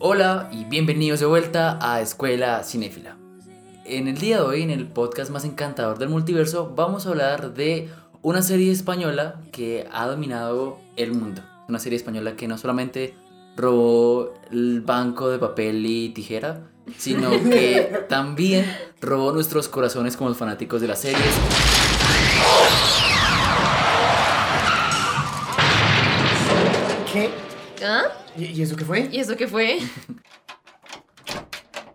Hola y bienvenidos de vuelta a Escuela Cinéfila. En el día de hoy, en el podcast más encantador del multiverso, vamos a hablar de una serie española que ha dominado el mundo. Una serie española que no solamente robó el banco de papel y tijera, sino que también robó nuestros corazones como fanáticos de las series. ¿Y, y eso qué fue? ¿Y eso qué fue?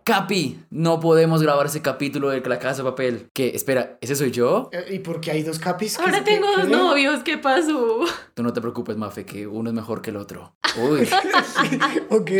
Capi, no podemos grabar ese capítulo de La Casa de Papel. ¿Qué? Espera, ¿ese soy yo? Eh, ¿Y por qué hay dos capis? ¿Qué- Ahora qué- tengo dos qué? novios, ¿qué pasó? Tú no te preocupes, Mafe, que uno es mejor que el otro. Uy. Ok.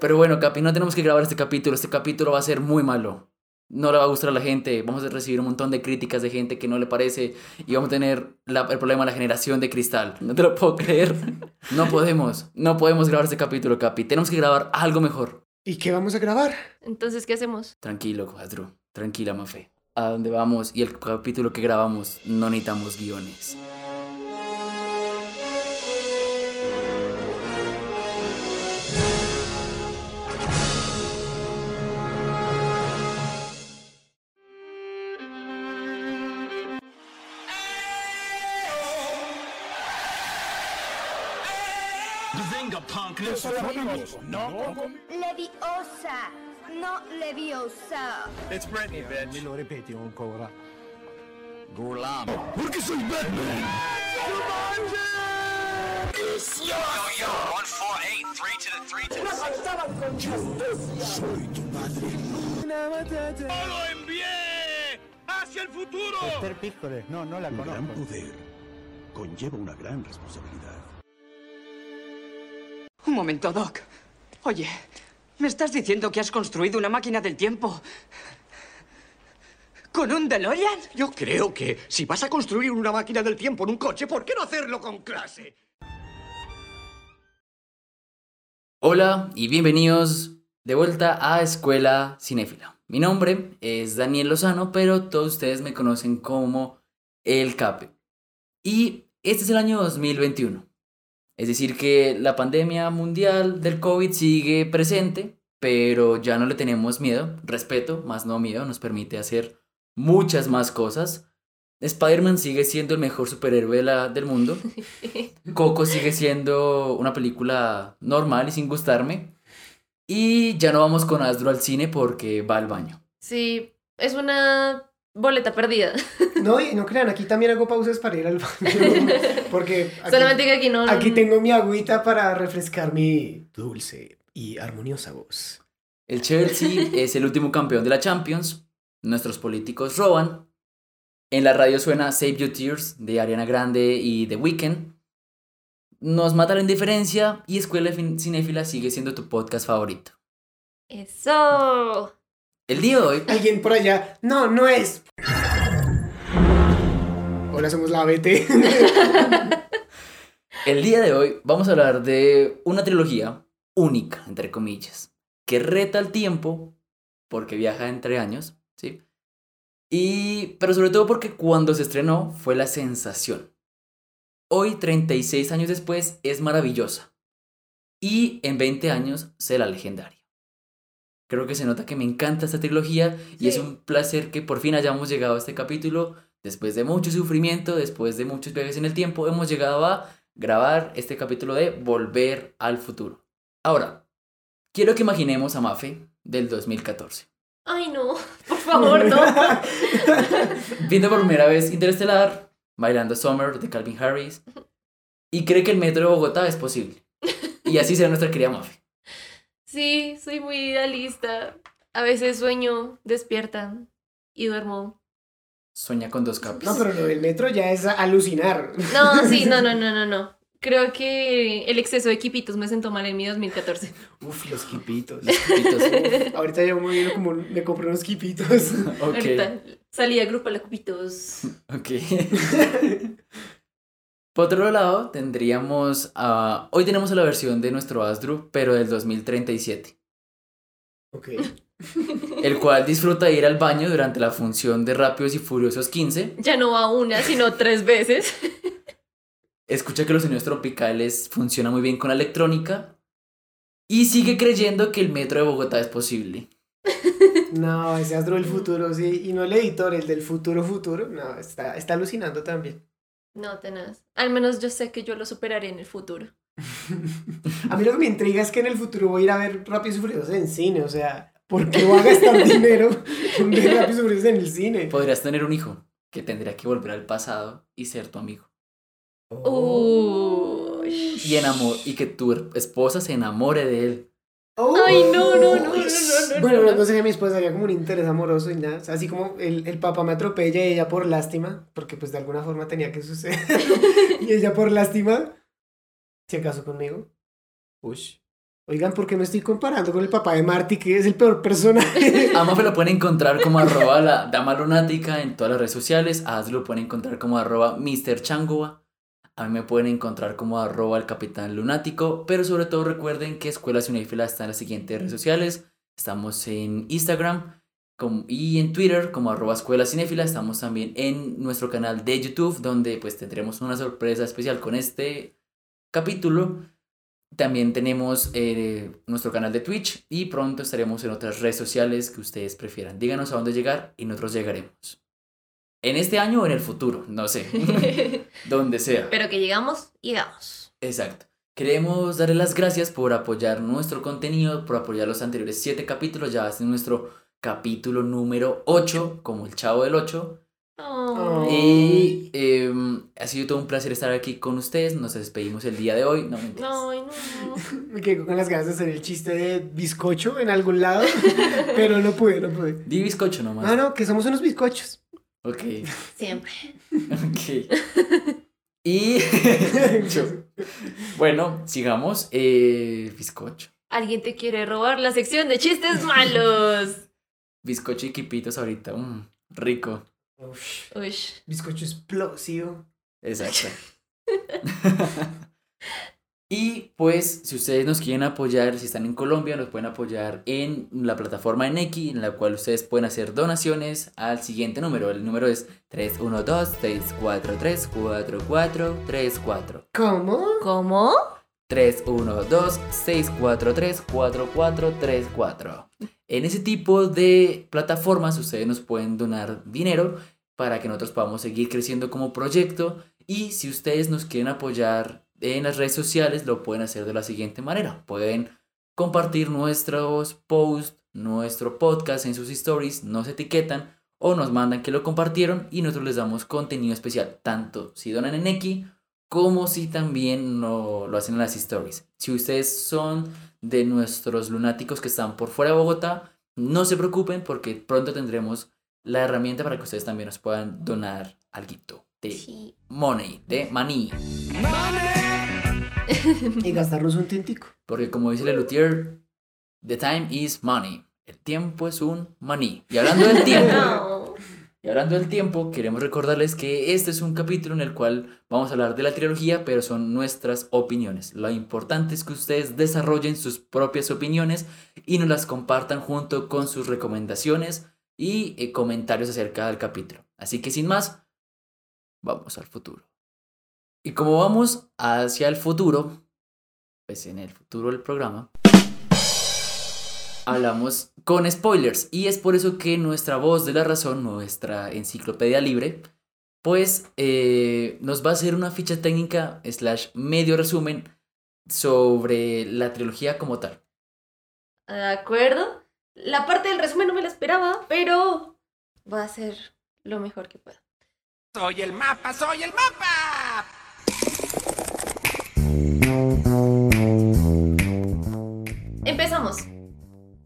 Pero bueno, Capi, no tenemos que grabar este capítulo. Este capítulo va a ser muy malo. No le va a gustar a la gente. Vamos a recibir un montón de críticas de gente que no le parece. Y vamos a tener la- el problema de la generación de cristal. No te lo puedo creer. No podemos. No podemos grabar este capítulo, Capi. Tenemos que grabar algo mejor. ¿Y qué vamos a grabar? Entonces, ¿qué hacemos? Tranquilo, Cuadro. Tranquila, Mafe. A dónde vamos y el capítulo que grabamos no necesitamos guiones. Punk, Leviosa, no leviosa. It's Britney, bitch. Me lo ripeti ancora. Gurlam. Porque soy Batman. Yo, yo, one, four, eight, three to the three to the... ¡Lo envié! ¡Hacia el futuro! Esther no, no la Un gran conozco. poder conlleva una gran responsabilidad. Un momento, Doc. Oye, ¿me estás diciendo que has construido una máquina del tiempo? ¿Con un DeLorean? Yo creo que si vas a construir una máquina del tiempo en un coche, ¿por qué no hacerlo con clase? Hola y bienvenidos de vuelta a Escuela Cinéfila. Mi nombre es Daniel Lozano, pero todos ustedes me conocen como El Cape. Y este es el año 2021. Es decir, que la pandemia mundial del COVID sigue presente, pero ya no le tenemos miedo. Respeto, más no miedo, nos permite hacer muchas más cosas. Spider-Man sigue siendo el mejor superhéroe de la- del mundo. Coco sigue siendo una película normal y sin gustarme. Y ya no vamos con Astro al cine porque va al baño. Sí, es una boleta perdida. No, y no crean, aquí también hago pausas para ir al baño. Porque aquí, Solamente que aquí no. aquí tengo mi agüita para refrescar mi dulce y armoniosa voz. El Chelsea es el último campeón de la Champions. Nuestros políticos roban. En la radio suena Save Your Tears de Ariana Grande y The Weeknd. Nos mata la indiferencia y Escuela Cinéfila sigue siendo tu podcast favorito. Eso. El día de hoy Alguien por allá. No, no es. Hola, somos la ABT. El día de hoy vamos a hablar de una trilogía única, entre comillas, que reta el tiempo porque viaja entre años, ¿sí? Y, pero sobre todo porque cuando se estrenó fue la sensación. Hoy, 36 años después, es maravillosa. Y en 20 años será legendaria. Creo que se nota que me encanta esta trilogía y es un placer que por fin hayamos llegado a este capítulo. Después de mucho sufrimiento, después de muchos viajes en el tiempo, hemos llegado a grabar este capítulo de Volver al futuro. Ahora, quiero que imaginemos a Mafe del 2014. Ay, no. Por favor, no. Viendo por primera vez Interestelar, bailando Summer de Calvin Harris, y cree que el metro de Bogotá es posible. Y así será nuestra querida Mafe. Sí, soy muy idealista. A veces sueño, despierta y duermo. Sueña con dos capis. No, pero lo del metro ya es alucinar. No, sí, no, no, no, no, no. Creo que el exceso de equipitos me sentó mal en mi 2014. Uf, los quipitos. Quipitos. Ahorita yo muy bien como me compré unos quipitos. Ok, Ahorita salí a grupo a cupitos. ok. Por otro lado, tendríamos a... Hoy tenemos la versión de nuestro Asdru, pero del 2037. Ok. el cual disfruta de ir al baño durante la función de Rápidos y Furiosos 15. Ya no va una, sino tres veces. Escucha que los sonidos tropicales funcionan muy bien con la electrónica Y sigue creyendo que el metro de Bogotá es posible. No, ese Astro del futuro, sí. Y no el editor, el del futuro futuro. No, está, está alucinando también. No, tenaz. Al menos yo sé que yo lo superaré en el futuro. A mí lo que me intriga es que en el futuro voy a ir a ver Rápidos y Furiosos en cine. O sea, ¿por qué voy a gastar dinero en ver Rápidos y Furiosos en el cine? Podrías tener un hijo que tendría que volver al pasado y ser tu amigo. Uy. Y, enamor y que tu esposa se enamore de él. Ay, no, no, no, no, no, no, Bueno, no. no sé, mi esposa había como un interés amoroso y nada. O sea, así como el, el papá me atropella y ella por lástima, porque pues de alguna forma tenía que suceder. y ella por lástima se casó conmigo. Uy. Oigan, ¿por qué me estoy comparando con el papá de Marty, que es el peor personaje? A Mafe lo pueden encontrar como arroba la dama lunática en todas las redes sociales. AAz lo pueden encontrar como arroba Mr. Changoa. A mí me pueden encontrar como arroba el capitán lunático. Pero sobre todo recuerden que Escuela Cinéfila está en las siguientes redes sociales. Estamos en Instagram y en Twitter como arroba Escuela Cinéfila. Estamos también en nuestro canal de YouTube donde pues tendremos una sorpresa especial con este capítulo. También tenemos eh, nuestro canal de Twitch y pronto estaremos en otras redes sociales que ustedes prefieran. Díganos a dónde llegar y nosotros llegaremos. En este año o en el futuro, no sé. donde sea. Pero que llegamos, llegamos. Exacto. Queremos darle las gracias por apoyar nuestro contenido, por apoyar los anteriores siete capítulos. Ya es nuestro capítulo número 8, como el chavo del 8. Oh. Y eh, ha sido todo un placer estar aquí con ustedes. Nos despedimos el día de hoy. No, mentiras. Ay, no. me quedé con las ganas de hacer el chiste de bizcocho en algún lado, pero no pude, no pude. Di bizcocho nomás. Ah, no, que somos unos bizcochos. Ok. Siempre. Ok. Y. Yo- bueno, sigamos. Eh, bizcocho. Alguien te quiere robar la sección de chistes malos. Bizcocho y quipitos ahorita. mm, rico. Uf, Uy. bizcocho explosivo. Exacto. y pues, si ustedes nos quieren apoyar, si están en Colombia, nos pueden apoyar en la plataforma de Neki, en la cual ustedes pueden hacer donaciones al siguiente número. El número es 312-643-4434. ¿Cómo? ¿Cómo? 312-643-4434. En ese tipo de plataformas ustedes nos pueden donar dinero para que nosotros podamos seguir creciendo como proyecto y si ustedes nos quieren apoyar en las redes sociales lo pueden hacer de la siguiente manera. Pueden compartir nuestros posts, nuestro podcast en sus stories, nos etiquetan o nos mandan que lo compartieron y nosotros les damos contenido especial, tanto si donan en X como si también no, lo hacen en las stories. Si ustedes son de nuestros lunáticos que están por fuera de Bogotá, no se preocupen porque pronto tendremos la herramienta para que ustedes también nos puedan donar algo de Sí. money, de money. Y gastarnos un tintico. Porque como dice Lelutier, the time is money. El tiempo es un money. Y hablando del tiempo, No. y hablando del tiempo, queremos recordarles que este es un capítulo en el cual vamos a hablar de la trilogía, pero son nuestras opiniones. Lo importante es que ustedes desarrollen sus propias opiniones y nos las compartan junto con sus recomendaciones y eh, comentarios acerca del capítulo. Así que sin más, vamos al futuro. Y como vamos hacia el futuro, pues en el futuro del programa, hablamos con spoilers. Y es por eso que nuestra voz de la razón, nuestra enciclopedia libre, pues eh, nos va a hacer una ficha técnica slash medio resumen sobre la trilogía como tal. De acuerdo. La parte del resumen no me la esperaba, pero va a ser lo mejor que pueda. Soy el mapa, soy el mapa. Empezamos.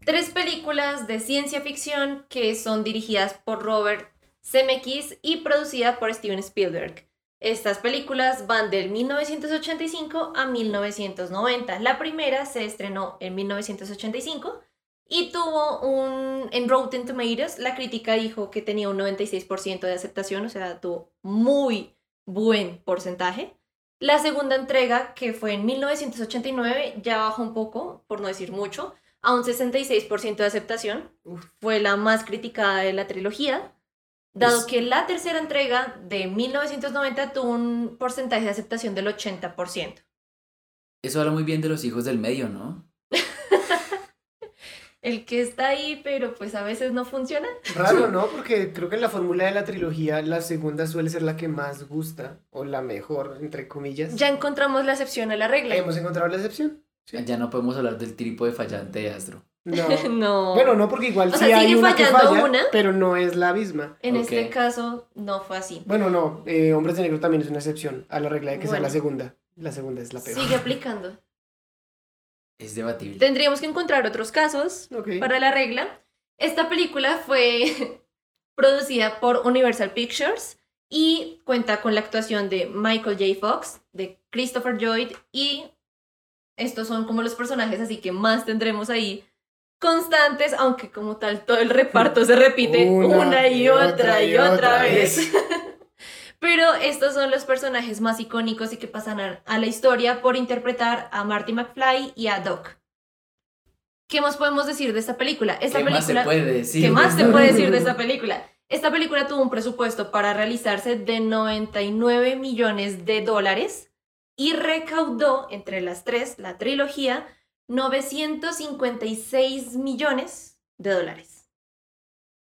Tres películas de ciencia ficción que son dirigidas por Robert Zemeckis y producidas por Steven Spielberg. Estas películas van del 1985 a 1990. La primera se estrenó en 1985 y tuvo un... En Rotten Tomatoes la crítica dijo que tenía un 96% de aceptación, o sea, tuvo muy buen porcentaje. La segunda entrega, que fue en 1989, ya bajó un poco, por no decir mucho, a un 66% de aceptación. Fue la más criticada de la trilogía, dado Es- que la tercera entrega de 1990 tuvo un porcentaje de aceptación del 80%. Eso habla muy bien de los hijos del medio, ¿no? El que está ahí, pero pues a veces no funciona. Raro, ¿no? Porque creo que en la fórmula de la trilogía la segunda suele ser la que más gusta o la mejor, entre comillas. Ya encontramos la excepción a la regla. Hemos encontrado la excepción. Sí. Ya no podemos hablar del trípode fallante de Astro. No. no. Bueno, no, porque igual O sí sea, hay sigue una que fallando falla, una. pero no es la misma. en este caso no fue así. Bueno, no, eh, Hombres de Negro también es una excepción a la regla de que sea la segunda. La segunda es la peor. Sigue aplicando. Es debatible. Tendríamos que encontrar otros casos para la regla. Esta película fue producida por Universal Pictures y cuenta con la actuación de Michael J. Fox, de Christopher Lloyd y estos son como los personajes así que más tendremos ahí constantes, aunque como tal todo el reparto se repite una, y otra y otra, vez. Pero estos son los personajes más icónicos y que pasan a, la historia por interpretar a Marty McFly y a Doc. ¿Qué más podemos decir de esta película? Esta ¿Qué más se película puede decir? ¿Qué más se puede decir de esta película? Esta película tuvo un presupuesto para realizarse de 99 millones de dólares y recaudó entre las tres, la trilogía, 956 millones de dólares.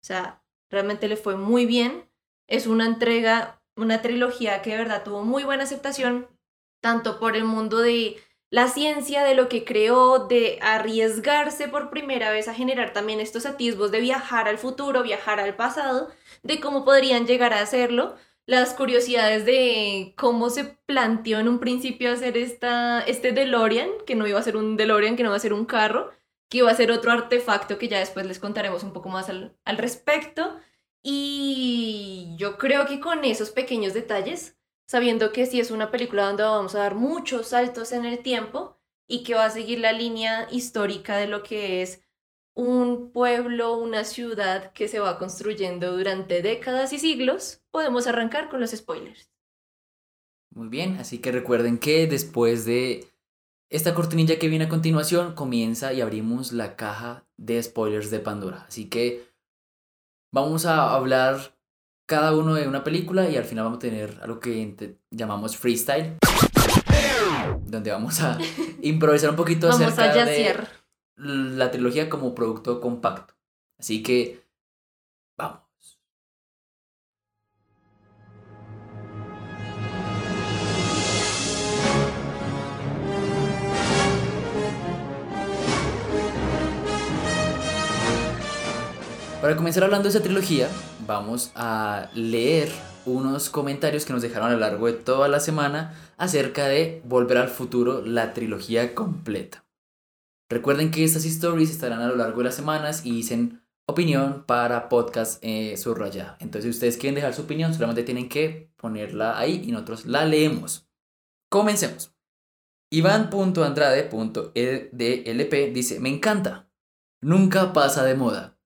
O sea, realmente le fue muy bien. Es una entrega, una trilogía que de verdad tuvo muy buena aceptación, tanto por el mundo de la ciencia, de lo que creó, de arriesgarse por primera vez a generar también estos atisbos de viajar al futuro, viajar al pasado, de cómo podrían llegar a hacerlo, las curiosidades de cómo se planteó en un principio hacer esta, este DeLorean, que no iba a ser un DeLorean, que no iba a ser un carro, que iba a ser otro artefacto que ya después les contaremos un poco más al, al respecto. Y yo creo que con esos pequeños detalles sabiendo que sí es una película donde vamos a dar muchos saltos en el tiempo y que va a seguir la línea histórica de lo que es un pueblo, una ciudad que se va construyendo durante décadas y siglos, podemos arrancar con los spoilers. Muy bien, así que recuerden que después de esta cortinilla que viene a continuación, comienza y abrimos la caja de spoilers de Pandora. Así que vamos a hablar cada uno de una película y al final vamos a tener algo que llamamos freestyle, donde vamos a improvisar un poquito Vamos acerca a de la trilogía como producto compacto. Así que Para comenzar hablando de esa trilogía, vamos a leer unos comentarios que nos dejaron a lo largo de toda la semana acerca de Volver al Futuro, la trilogía completa. Recuerden que estas stories estarán a lo largo de las semanas y dicen opinión para podcast eh, subrayada. Entonces, si ustedes quieren dejar su opinión, solamente tienen que ponerla ahí y nosotros la leemos. Comencemos. Iván.andrade.edlp dice, me encanta. Nunca pasa de moda.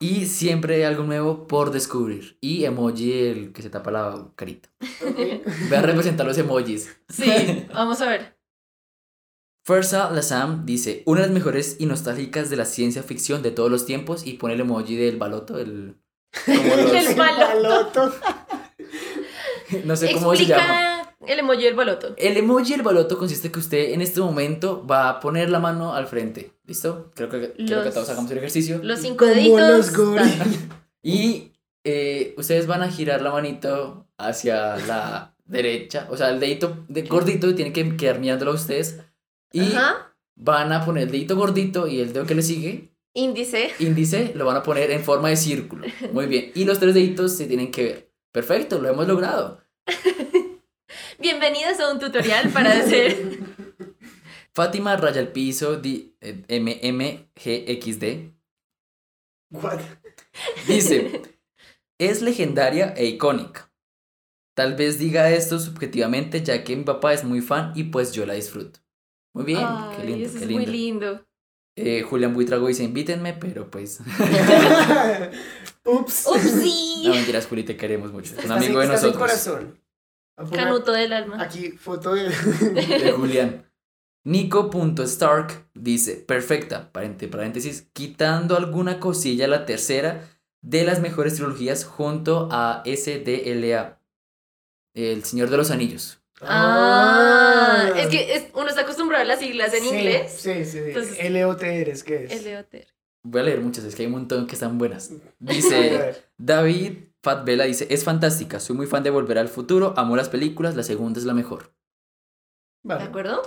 Y siempre hay algo nuevo por descubrir. Y emoji el que se tapa la carita. Voy a representar los emojis. Sí, vamos a ver. Fersa Lazam dice, una de las mejores y nostálgicas de la ciencia ficción de todos los tiempos y pone el emoji del baloto, el... como los- El baloto. no sé cómo se llama. El emoji del baloto. El emoji del baloto consiste que usted en este momento va a poner la mano al frente. ¿Listo? Creo que, creo que Los- todos hagamos el ejercicio. Los cinco deditos. los. Y eh, ustedes van a girar la manito hacia la derecha. O sea, el dedito de gordito y tiene que quedar mirándolo a ustedes. Y Ajá. van a poner el dedito gordito y el dedo que le sigue, Índice. índice, lo van a poner en forma de círculo. Muy bien. Y los tres deditos se tienen que ver. Perfecto, lo hemos logrado. Bienvenidos a un tutorial para hacer. Fátima raya el piso di- eh, MMGXD What? dice: Es legendaria e icónica. Tal vez diga esto subjetivamente, ya que mi papá es muy fan y pues yo la disfruto. Muy bien, Ay, qué lindo, eso qué es muy lindo. Eh, Julián Buitrago dice: Invítenme, pero pues. Ups. ¡Upsi! No mentiras, Juli, te queremos mucho. Es un amigo de estás en nosotros. corazón. Canuto del alma. Aquí, foto de. De Julián. Nico.stark dice: Perfecta, parente- paréntesis, quitando alguna cosilla la tercera de las mejores trilogías junto a SDLA. El Señor de los Anillos. Ah, es que es- uno está acostumbrado a las siglas en Sí, inglés. Sí, sí. sí. LOTR es que es. Eleoter. Voy a leer muchas, es que hay un montón que están buenas. Dice ver. David Fatvela, dice, es fantástica, soy muy fan de Volver al Futuro, amo las películas, la segunda es la mejor. ¿De Vale. acuerdo?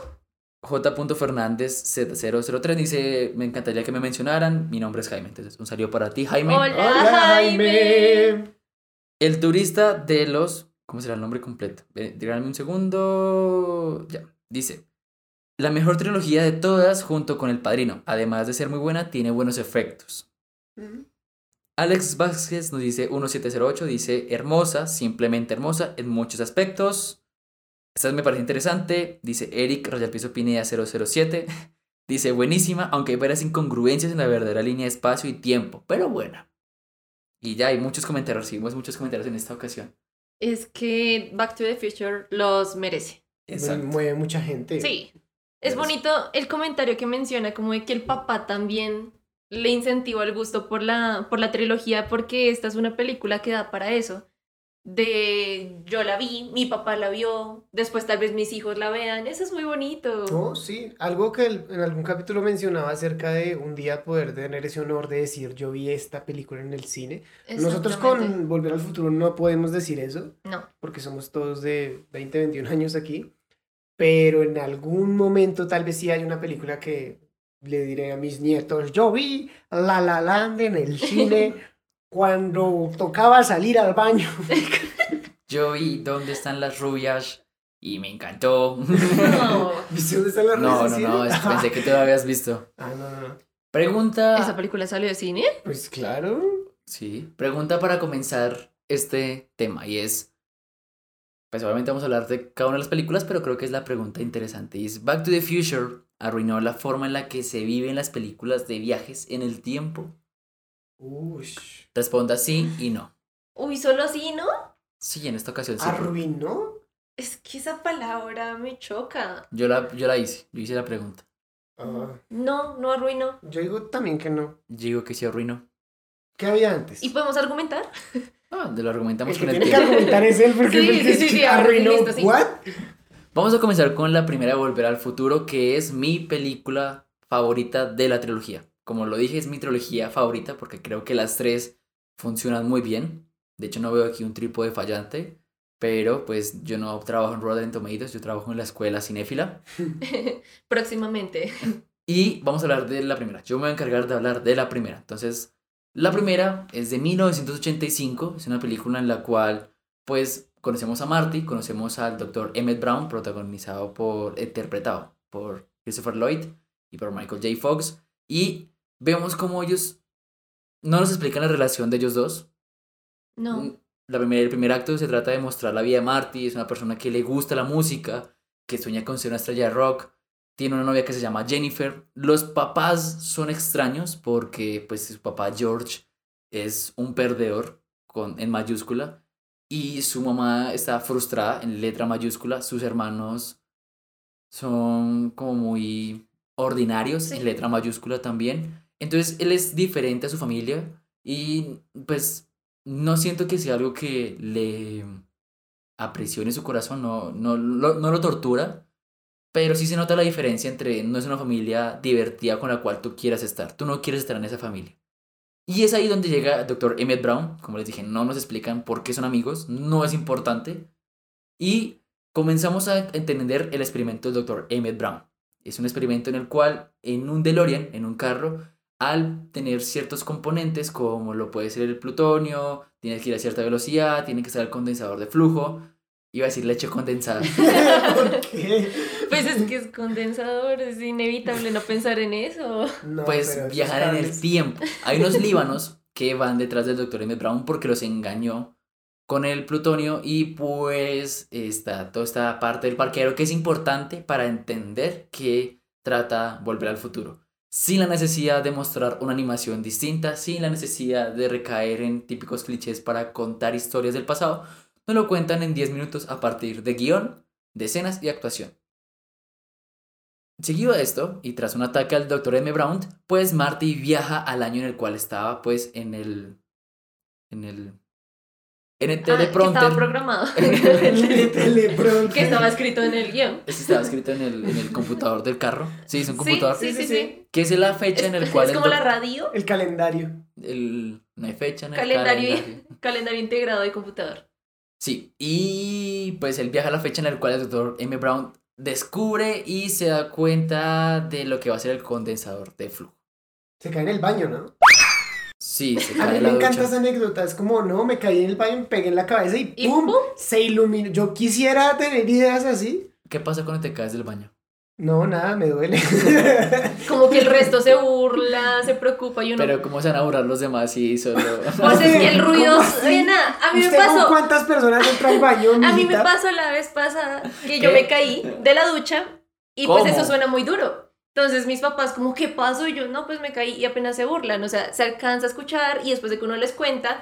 J. Fernández Z003 dice, me encantaría que me mencionaran, mi nombre es Jaime, entonces un saludo para ti, Jaime. Hola, Hola, Jaime. El turista de los... ¿Cómo será el nombre completo? Díganme un segundo. Ya. Dice. La mejor trilogía de todas junto con El Padrino. Además de ser muy buena, tiene buenos efectos. Alex Vázquez nos dice 1708, dice hermosa, simplemente hermosa en muchos aspectos. Esta me parece interesante. Dice Eric Rayalpizo Pineda 007. Dice buenísima, aunque hay varias incongruencias en la verdadera línea de espacio y tiempo, pero buena. Y ya hay muchos comentarios, recibimos muchos comentarios en esta ocasión. Es que Back to the Future los merece. Mueve mucha gente. Sí. Es- bonito el comentario que menciona, como de que el papá también le incentivó el gusto por la, por la trilogía, porque esta es una película que da para eso. De yo la vi, mi papá la vio, después tal vez mis hijos la vean. Eso es muy bonito. Oh, sí, algo que en algún capítulo mencionaba acerca de un día poder tener ese honor de decir yo vi esta película en el cine. Nosotros con Volver al Futuro no podemos decir eso No. porque somos todos de 20, 21 años aquí, pero en algún momento tal vez sí hay una película que le diré a mis nietos, yo vi La La Land en el cine cuando tocaba salir al baño. Yo vi dónde están las rubias y me encantó. No. ¿Viste dónde están las No, risas, no, no, es- pensé que tú lo habías visto. Ah, no, no, no. ¿Esa Pregunta. película salió de cine? Pues claro. Sí, pregunta para comenzar este tema y es. Pues obviamente vamos a hablar de cada una de las películas, pero creo que es la pregunta interesante. Y es: ¿Back to the Future arruinó la forma en la que se viven las películas de viajes en el tiempo? Ush. Responda sí y no. Uy, solo así, ¿no? Sí, en esta ocasión sí. ¿Arruinó? Es que esa palabra me choca. Yo la, yo la hice, yo hice la pregunta. Ah, No, no arruinó. yo digo también que no. Yo digo que sí arruinó. ¿Qué había antes? ¿Y podemos argumentar? Ah, de lo argumentamos El que con el tiene que tiempo. argumentar es él porque Sí, sí, es sí, que sí, arruinó. listo, sí. ¿What? Vamos a comenzar con la primera de Volver al Futuro, que es mi película favorita de la trilogía. Como lo dije, es mi trilogía favorita porque creo que las tres funcionan muy bien. De hecho, no veo aquí un trípode fallante, pero pues yo no trabajo en Rotten Tomatoes, yo trabajo en la escuela cinéfila. Próximamente. Y vamos a hablar de la primera. Yo me voy a encargar de hablar de la primera. Entonces, la primera es de 1985. Es una película en la cual, pues, conocemos a Marty, conocemos al doctor Emmett Brown, protagonizado por, interpretado por Christopher Lloyd y por Michael J. Fox. Y vemos cómo ellos no nos explican la relación de ellos dos. No. La primera, el primer acto se trata de mostrar la vida de Marty. Es una persona que le gusta la música, que sueña con ser una estrella de rock. Tiene una novia que se llama Jennifer. Los papás son extraños porque pues su papá George es un perdedor con, en mayúscula. Y su mamá está frustrada en letra mayúscula. Sus hermanos son como muy ordinarios Sí. en letra mayúscula también. Entonces él es diferente a su familia y pues no siento que sea algo que le apresione su corazón, no, no, lo- no lo tortura, pero sí se nota la diferencia entre no es una familia divertida con la cual tú quieras estar, tú no quieres estar en esa familia. Y es ahí donde llega el doctor Emmett Brown, como les dije, no nos explican por qué son amigos, no es importante, y comenzamos a entender el experimento del doctor Emmett Brown. Es un experimento en el cual en un DeLorean, en un carro, al tener ciertos componentes como lo puede ser el plutonio, tienes que ir a cierta velocidad, tiene que estar el condensador de flujo, iba a decir leche condensada. ¿Por qué? Pues es que es condensador, es inevitable no pensar en eso. No, pues viajar en el tiempo. Hay unos líbanos que van detrás del doctor M. Brown porque los engañó con el plutonio y pues está toda esta parte del parquero que es importante para entender que trata Volver al Futuro. Sin la necesidad de mostrar una animación distinta, sin la necesidad de recaer en típicos clichés para contar historias del pasado, nos lo cuentan en 10 minutos a partir de guion, de escenas y actuación. Seguido a esto, y tras un ataque al Dr. M. Brown, pues Marty viaja al año en el cual estaba, pues, en el... En el... En el Ah, que estaba teleprompter. programado. El teleprompter. que estaba escrito en el guion. Ese estaba escrito en el, en el computador del carro. Sí, es un computador. Sí, sí, sí. sí. Que es la fecha en el cual es el como la doc- radio. El calendario. el- no hay fecha en el Calendario, calendario. calendario integrado de computador. Sí, y pues él viaja a la fecha en la cual el doctor M. Brown descubre y se da cuenta de lo que va a ser el condensador de flujo. Se cae en el baño, ¿no? Sí, se A cae mí en me la encanta ducha. esa anécdota. Es como, no, me caí en el baño, me pegué en la cabeza y ¿Y ¡pum! pum? Se iluminó. Yo quisiera tener ideas así. ¿Qué pasa cuando te caes del baño? No, nada, me duele. Como que el resto se burla, se preocupa y uno. Pero cómo se van a burlar los demás y solo... Pues es que el ¿Cómo ruido. Oye, nada, a mí me ¿Usted con pasó. cuántas personas entra al baño, A mí me pasó la vez pasada que yo ¿Qué? me caí de la ducha y pues ¿Cómo? eso suena muy duro. Entonces mis papás como, ¿qué pasó? Y yo, no, pues me caí y apenas se burlan. O sea, se alcanza a escuchar y después de que uno les cuenta,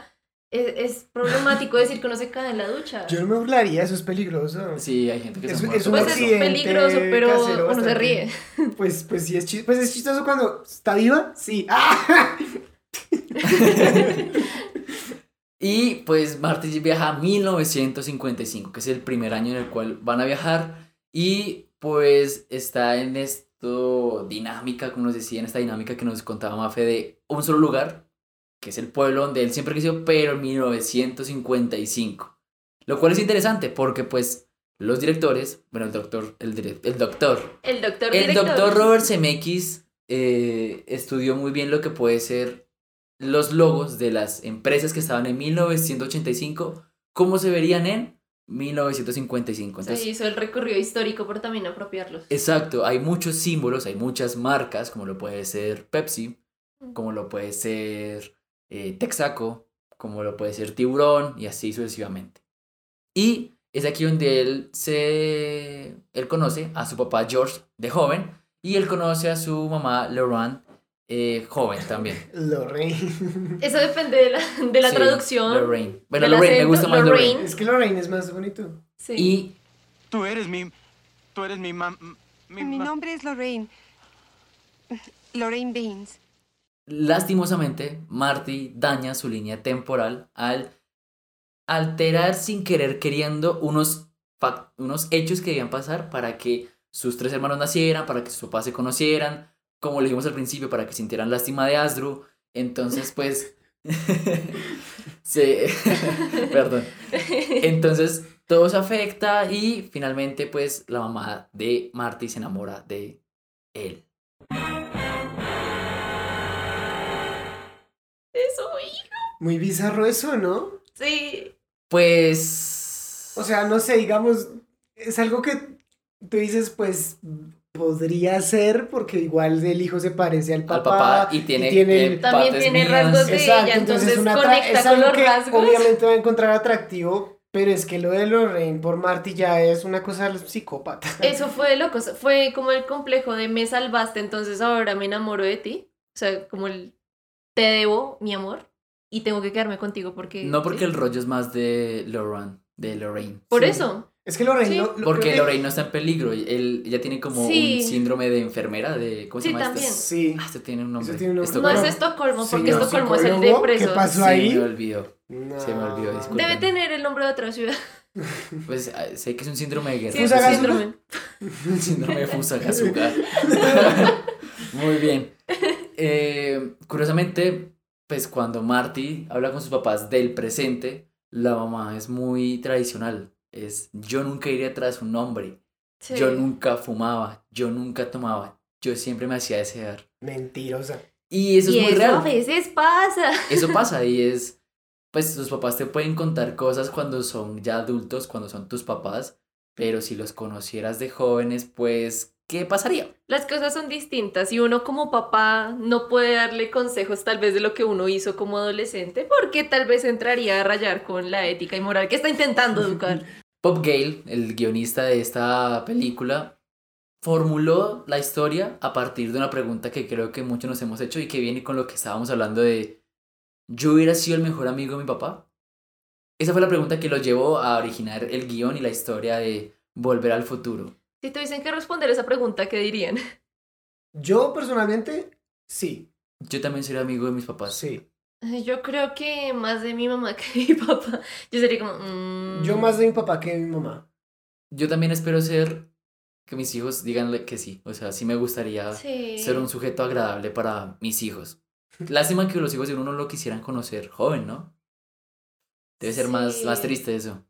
es, es problemático decir que uno se cae en la ducha. Yo no me burlaría, eso es peligroso. Sí, hay gente que Es- se es muere un por pues es peligroso, pero casero uno se ríe. Pues, pues sí es chistoso. Pues es chistoso cuando está viva, sí. ¡Ah! Y pues Marty viaja a 1955, que es el primer año en el cual van a viajar. Y pues está en esto dinámica, como nos decía, en esta dinámica que nos contaba Mafe de un solo lugar, que es el pueblo donde él siempre creció, pero en 1955. Lo cual es interesante porque pues los directores, bueno, el doctor, el, el doctor, El doctor el director. doctor Robert Zemeckis eh, estudió muy bien lo que puede ser los logos de las empresas que estaban en 1985, cómo se verían en 1955. Entonces, Se hizo el recorrido histórico por también apropiarlos. exacto, hay muchos símbolos, hay muchas marcas, como lo puede ser Pepsi, como lo puede ser eh, Texaco, como lo puede ser Tiburón y así sucesivamente. Y es aquí donde él se él conoce a su papá George de joven y él conoce a su mamá Lorraine eh, joven también. Lorraine. Eso depende de la, de la Sí, traducción. Lorraine. Bueno, Lorraine, me acento, gusta más Lorraine. Lorraine. Es que Lorraine es más bonito. Sí. Y Tú eres mi. Tú eres mi mam. Mi, Mi ma- nombre es Lorraine. Lorraine Baines. Lastimosamente Marty daña su línea temporal al alterar sin querer queriendo unos, unos hechos que debían pasar para que sus tres hermanos nacieran, para que sus papás se conocieran, como le dijimos al principio, para que sintieran lástima de Asdru. Entonces, pues... se... Perdón. Entonces, todo se afecta y finalmente, pues, la mamá de Marty se enamora de él. Eso, hijo. Muy bizarro eso, ¿no? Sí. Pues... O sea, no sé, digamos, es algo que tú dices, pues podría ser porque igual el hijo se parece al papá. al papá y tiene, tiene- eh, También tiene mías. rasgos de Exacto, ella, entonces una conecta es con algo los que rasgos. Obviamente va a encontrar atractivo, pero es que lo de Lorraine por Marty ya es una cosa psicópata. Eso fue loco, fue como el complejo de me salvaste, entonces ahora me enamoro de ti. O sea, como el te debo mi amor y tengo que quedarme contigo porque... No porque sí. el rollo es más de Lorraine, de Lorraine. Por Sí. eso. Es que Lorraine Sí. lo- Porque que- Lorraine no está en peligro. y Él, ella tiene como Sí. un síndrome de enfermera, de... ¿Cómo se Sí, llama también. esto? Sí. Ah, este tiene un nombre. Eso tiene un nombre. No es Estocolmo. Porque Señor Estocolmo es el de presos. ¿qué pasó Se ahí? me olvidó. No. Se me olvidó, disculpe. Debe tener el nombre de otra ciudad. Pues ah, sé que es un síndrome de guerra. Fusagasugá. un síndrome. Un síndrome de Fusagasugá. Muy bien. Eh, curiosamente, pues cuando Marty habla con sus papás del presente, la mamá es muy tradicional. Es yo nunca iría tras un hombre. Sí. Yo nunca fumaba. Yo nunca tomaba. Yo siempre me hacía desear. Mentirosa. Y eso y es muy eso real. a veces pasa. Eso pasa y es, pues tus papás te pueden contar cosas cuando son ya adultos, cuando son tus papás, pero si los conocieras de jóvenes, pues, ¿qué pasaría? Las cosas son distintas y uno como papá no puede darle consejos tal vez de lo que uno hizo como adolescente porque tal vez entraría a rayar con la ética y moral que está intentando educar. Bob Gale, el guionista de esta película, formuló la historia a partir de una pregunta que creo que muchos nos hemos hecho y que viene con lo que estábamos hablando de ¿yo hubiera sido el mejor amigo de mi papá? Esa fue la pregunta que lo llevó a originar el guion y la historia de Volver al futuro. Si tuviesen que responder esa pregunta, ¿qué dirían? Yo personalmente, sí. Yo también sería amigo de mis papás. Sí. Yo creo que más de mi mamá que de mi papá. Yo sería como. mm, Yo más de mi papá que de mi mamá. Yo también espero ser que mis hijos digan que sí. O sea, sí me gustaría Sí. ser un sujeto agradable para mis hijos. Lástima que los hijos de uno no lo quisieran conocer joven, ¿no? Debe ser más, más triste eso.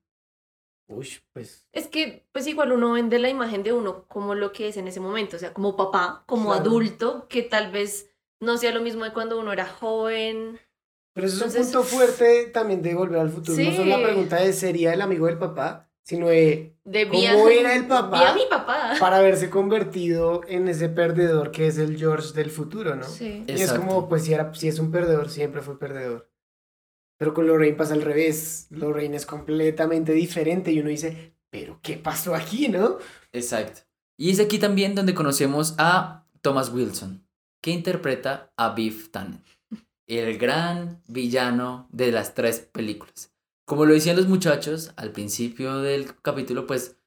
Uy, pues. Es que, pues igual uno vende la imagen de uno como lo que es en ese momento, o sea, como papá, como Claro. adulto, que tal vez no sea lo mismo de cuando uno era joven. Pero eso es un punto fuerte también de volver al futuro. No solo la pregunta de sería el amigo del papá, sino de De ¿Cómo era el papá? Mi papá. para haberse convertido en ese perdedor que es el George del futuro, ¿no? Sí. Y es como, pues si, era, si es un perdedor, siempre fue perdedor. Pero con Lorraine pasa al revés. Lorraine es completamente diferente y uno dice, ¿pero qué pasó aquí, no? Exacto. Y es aquí también donde conocemos a Thomas Wilson, que interpreta a Biff Tannen, el gran villano de las tres películas. Como lo decían los muchachos al principio del capítulo, pues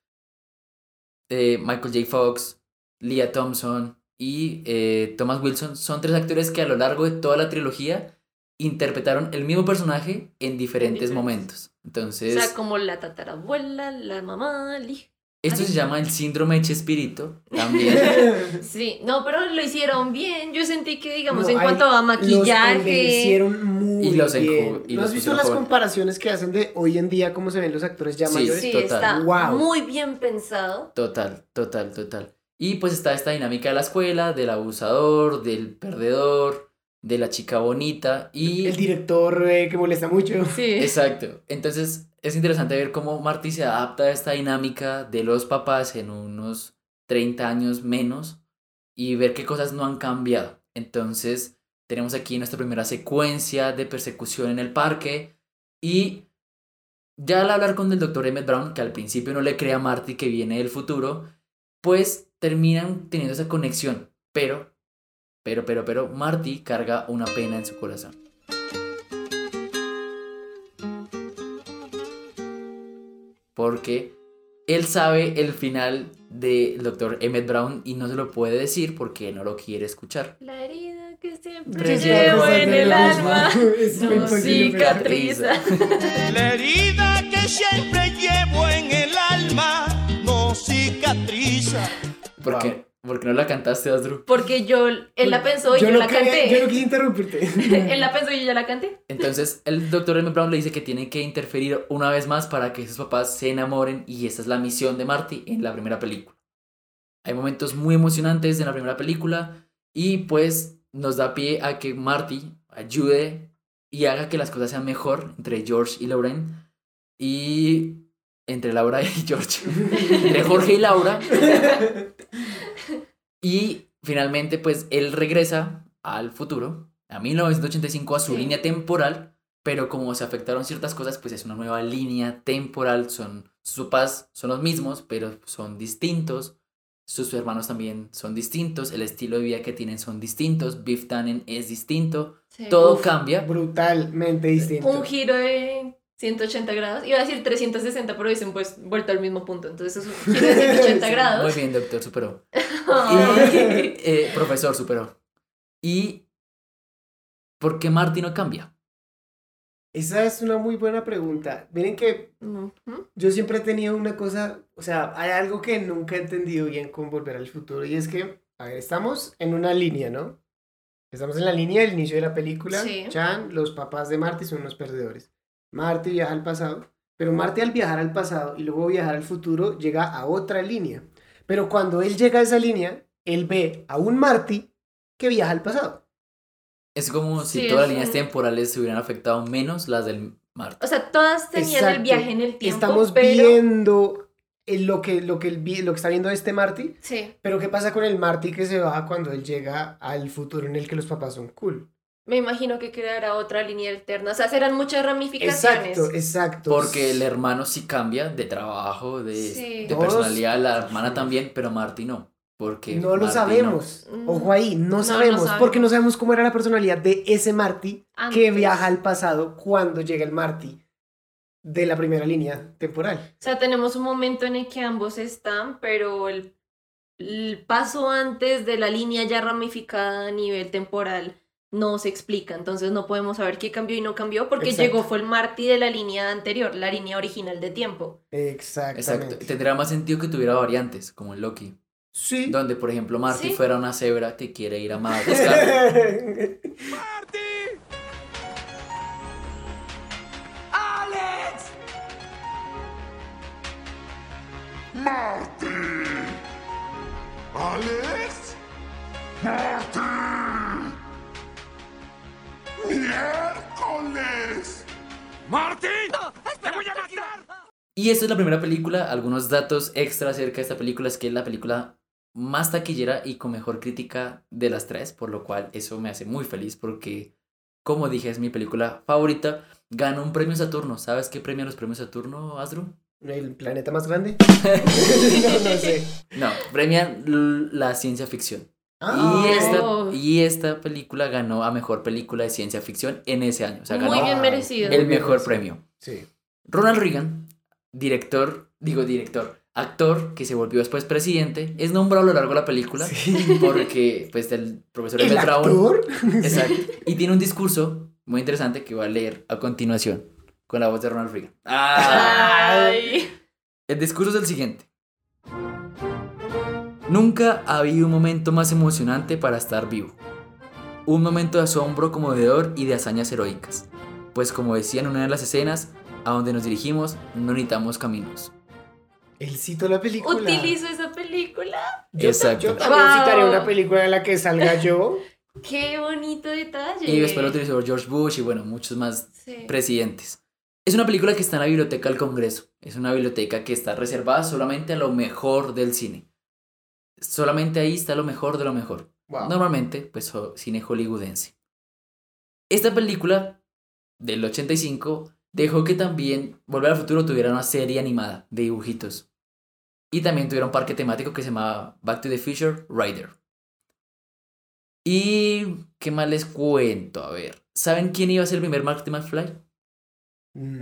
eh, Michael J. Fox, Leah Thompson y eh, Thomas Wilson son tres actores que a lo largo de toda la trilogía interpretaron el mismo personaje en diferentes momentos. O Entonces... sea, como la tatarabuela, la mamá, el hijo. Esto Ay. se llama el síndrome de Chespirito, también. Sí, no, pero lo hicieron bien. Yo sentí que, digamos, No, en cuanto a Los maquillaje. envejecieron muy Y los enju- bien. y ¿No los has visto las comparaciones que hacen de hoy en día cómo se ven los actores ya Sí, mayores? Sí, total. está Wow. muy bien pensado. Total, total, total. Y pues está esta dinámica de la escuela, del abusador, del perdedor, de la chica bonita y... El director eh, que molesta mucho. Sí. Exacto. Entonces es interesante ver cómo Marty se adapta a esta dinámica de los papás en unos 30 años menos y ver qué cosas no han cambiado. Entonces tenemos aquí nuestra primera secuencia de persecución en el parque y ya al hablar con el doctor Emmett Brown, que al principio no le cree a Marty que viene del futuro, pues terminan teniendo esa conexión. Pero, pero, pero, pero, Marty carga una pena en su corazón. porque él sabe el final del doctor Emmett Brown y no se lo puede decir porque no lo quiere escuchar. La herida que siempre llevo en el alma no cicatriza. La herida que siempre llevo en el alma no cicatriza. ¿Por qué, por qué no la cantaste, Asdru? Porque yo, él la pensó y yo, no la quería- canté. Yo no quise interrumpirte. él la pensó y yo ya la canté. Entonces, el doctor Emmett Brown le dice que tiene que interferir una vez más para que sus papás se enamoren y esa es la misión de Marty en la primera película. Hay momentos muy emocionantes en la primera película y pues nos da pie a que Marty ayude y haga que las cosas sean mejor entre George y Lauren y entre Laura y George, entre Jorge y Laura. Y finalmente, pues él regresa al futuro, a 1985, a su Sí. línea temporal, pero como se afectaron ciertas cosas, pues es una nueva línea temporal. Son, sus papás son los mismos, pero son distintos. Sus hermanos también son distintos. El estilo de vida que tienen son distintos. Biff Tannen es distinto. Sí. Todo Uf, cambia. Brutalmente distinto. Un giro de 180 grados. Iba a decir 360, pero dicen pues vuelto al mismo punto. Entonces es un giro de 180 Muy grados. bien, doctor, superó. Y, eh, profesor, superó. ¿Y por qué Marty no cambia? Esa es una muy buena pregunta. Miren que yo siempre he tenido una cosa, o sea, hay algo que nunca he entendido bien con Volver al Futuro y es que, a ver, estamos en una línea, ¿no? Estamos en la línea del inicio de la película. Sí. Chan, los papás de Marty son los perdedores. Marty viaja al pasado, pero Marty al viajar al pasado y luego viajar al futuro llega a otra línea. Pero cuando él llega a esa línea, él ve a un Marty que viaja al pasado. Es como si Sí, todas las líneas un- temporales se hubieran afectado menos las del Marty. O sea, todas tenían el Exacto. viaje en el tiempo. Estamos pero... viendo el- lo, que, lo, que el lo que está viendo este Marty, Sí. pero ¿qué pasa con el Marty que se baja cuando él llega al futuro en el que los papás son cool? Me imagino que creará otra línea alterna. O sea, serán muchas ramificaciones. Exacto, exacto. Porque el hermano sí cambia de trabajo, de, Sí. de Todos- personalidad, la hermana también, pero Marty no. Porque No lo sabemos. Mm. Ojo ahí, no, no sabemos. Porque no sabemos cómo era la personalidad de ese Marty que viaja al pasado cuando llega el Marty de la primera línea temporal. O sea, tenemos un momento en el que ambos están, pero el, el paso antes de la línea ya ramificada a nivel temporal no se explica, entonces no podemos saber qué cambió y no cambió porque Exacto. llegó fue el Marty de la línea anterior, la línea original de tiempo. Exactamente. Exacto. Tendría más sentido que tuviera variantes, como en Loki. Sí. Donde, por ejemplo, Marty Sí. fuera una cebra que quiere ir a Madagascar. ¡Alex! ¡Marty! ¿Alex? ¡Marty! ¡Miércoles! ¡Marty! ¡Te voy a matar! Y esta es la primera película. Algunos datos extra acerca de esta película es que es la película más taquillera y con mejor crítica de las tres, por lo cual eso me hace muy feliz porque, como dije, es mi película favorita. Ganó un premio Saturno. ¿Sabes qué premia los premios Saturno, Asdru? ¿El planeta más grande? no, no sé. No, premian la ciencia ficción. Y, esta, Oh. y esta película ganó a mejor película de ciencia ficción en ese año. O sea, ganó Muy bien merecido. el mejor merecido. premio. Sí. Ronald Reagan, director, digo director, actor que se volvió después presidente, es nombrado a lo largo de la película Sí. porque pues el profesor ¿El actor? exacto, y tiene un discurso muy interesante que voy a leer a continuación con la voz de Ronald Reagan. Ay. El discurso es el siguiente. Nunca ha habido un momento más emocionante para estar vivo. Un momento de asombro conmovedor y de hazañas heroicas. Pues como decía en una de las escenas, a donde nos dirigimos no necesitamos caminos. Él citó la película. Utilizo esa película. Yo, Exacto. yo también Wow. citaré una película en la que salga yo. Qué bonito detalle. Y después lo utilizó George Bush y bueno, muchos más Sí. presidentes. Es una película que está en la biblioteca del Congreso. Es una biblioteca que está reservada solamente a lo mejor del cine. Solamente ahí está lo mejor de lo mejor. Wow. Normalmente, pues cine hollywoodense. Esta película del 85 dejó que también Volver al Futuro tuviera una serie animada de dibujitos. Y también tuviera un parque temático que se llamaba Back to the Future Rider. Y qué más les cuento, a ver. ¿Saben quién iba a ser el primer Marty McFly?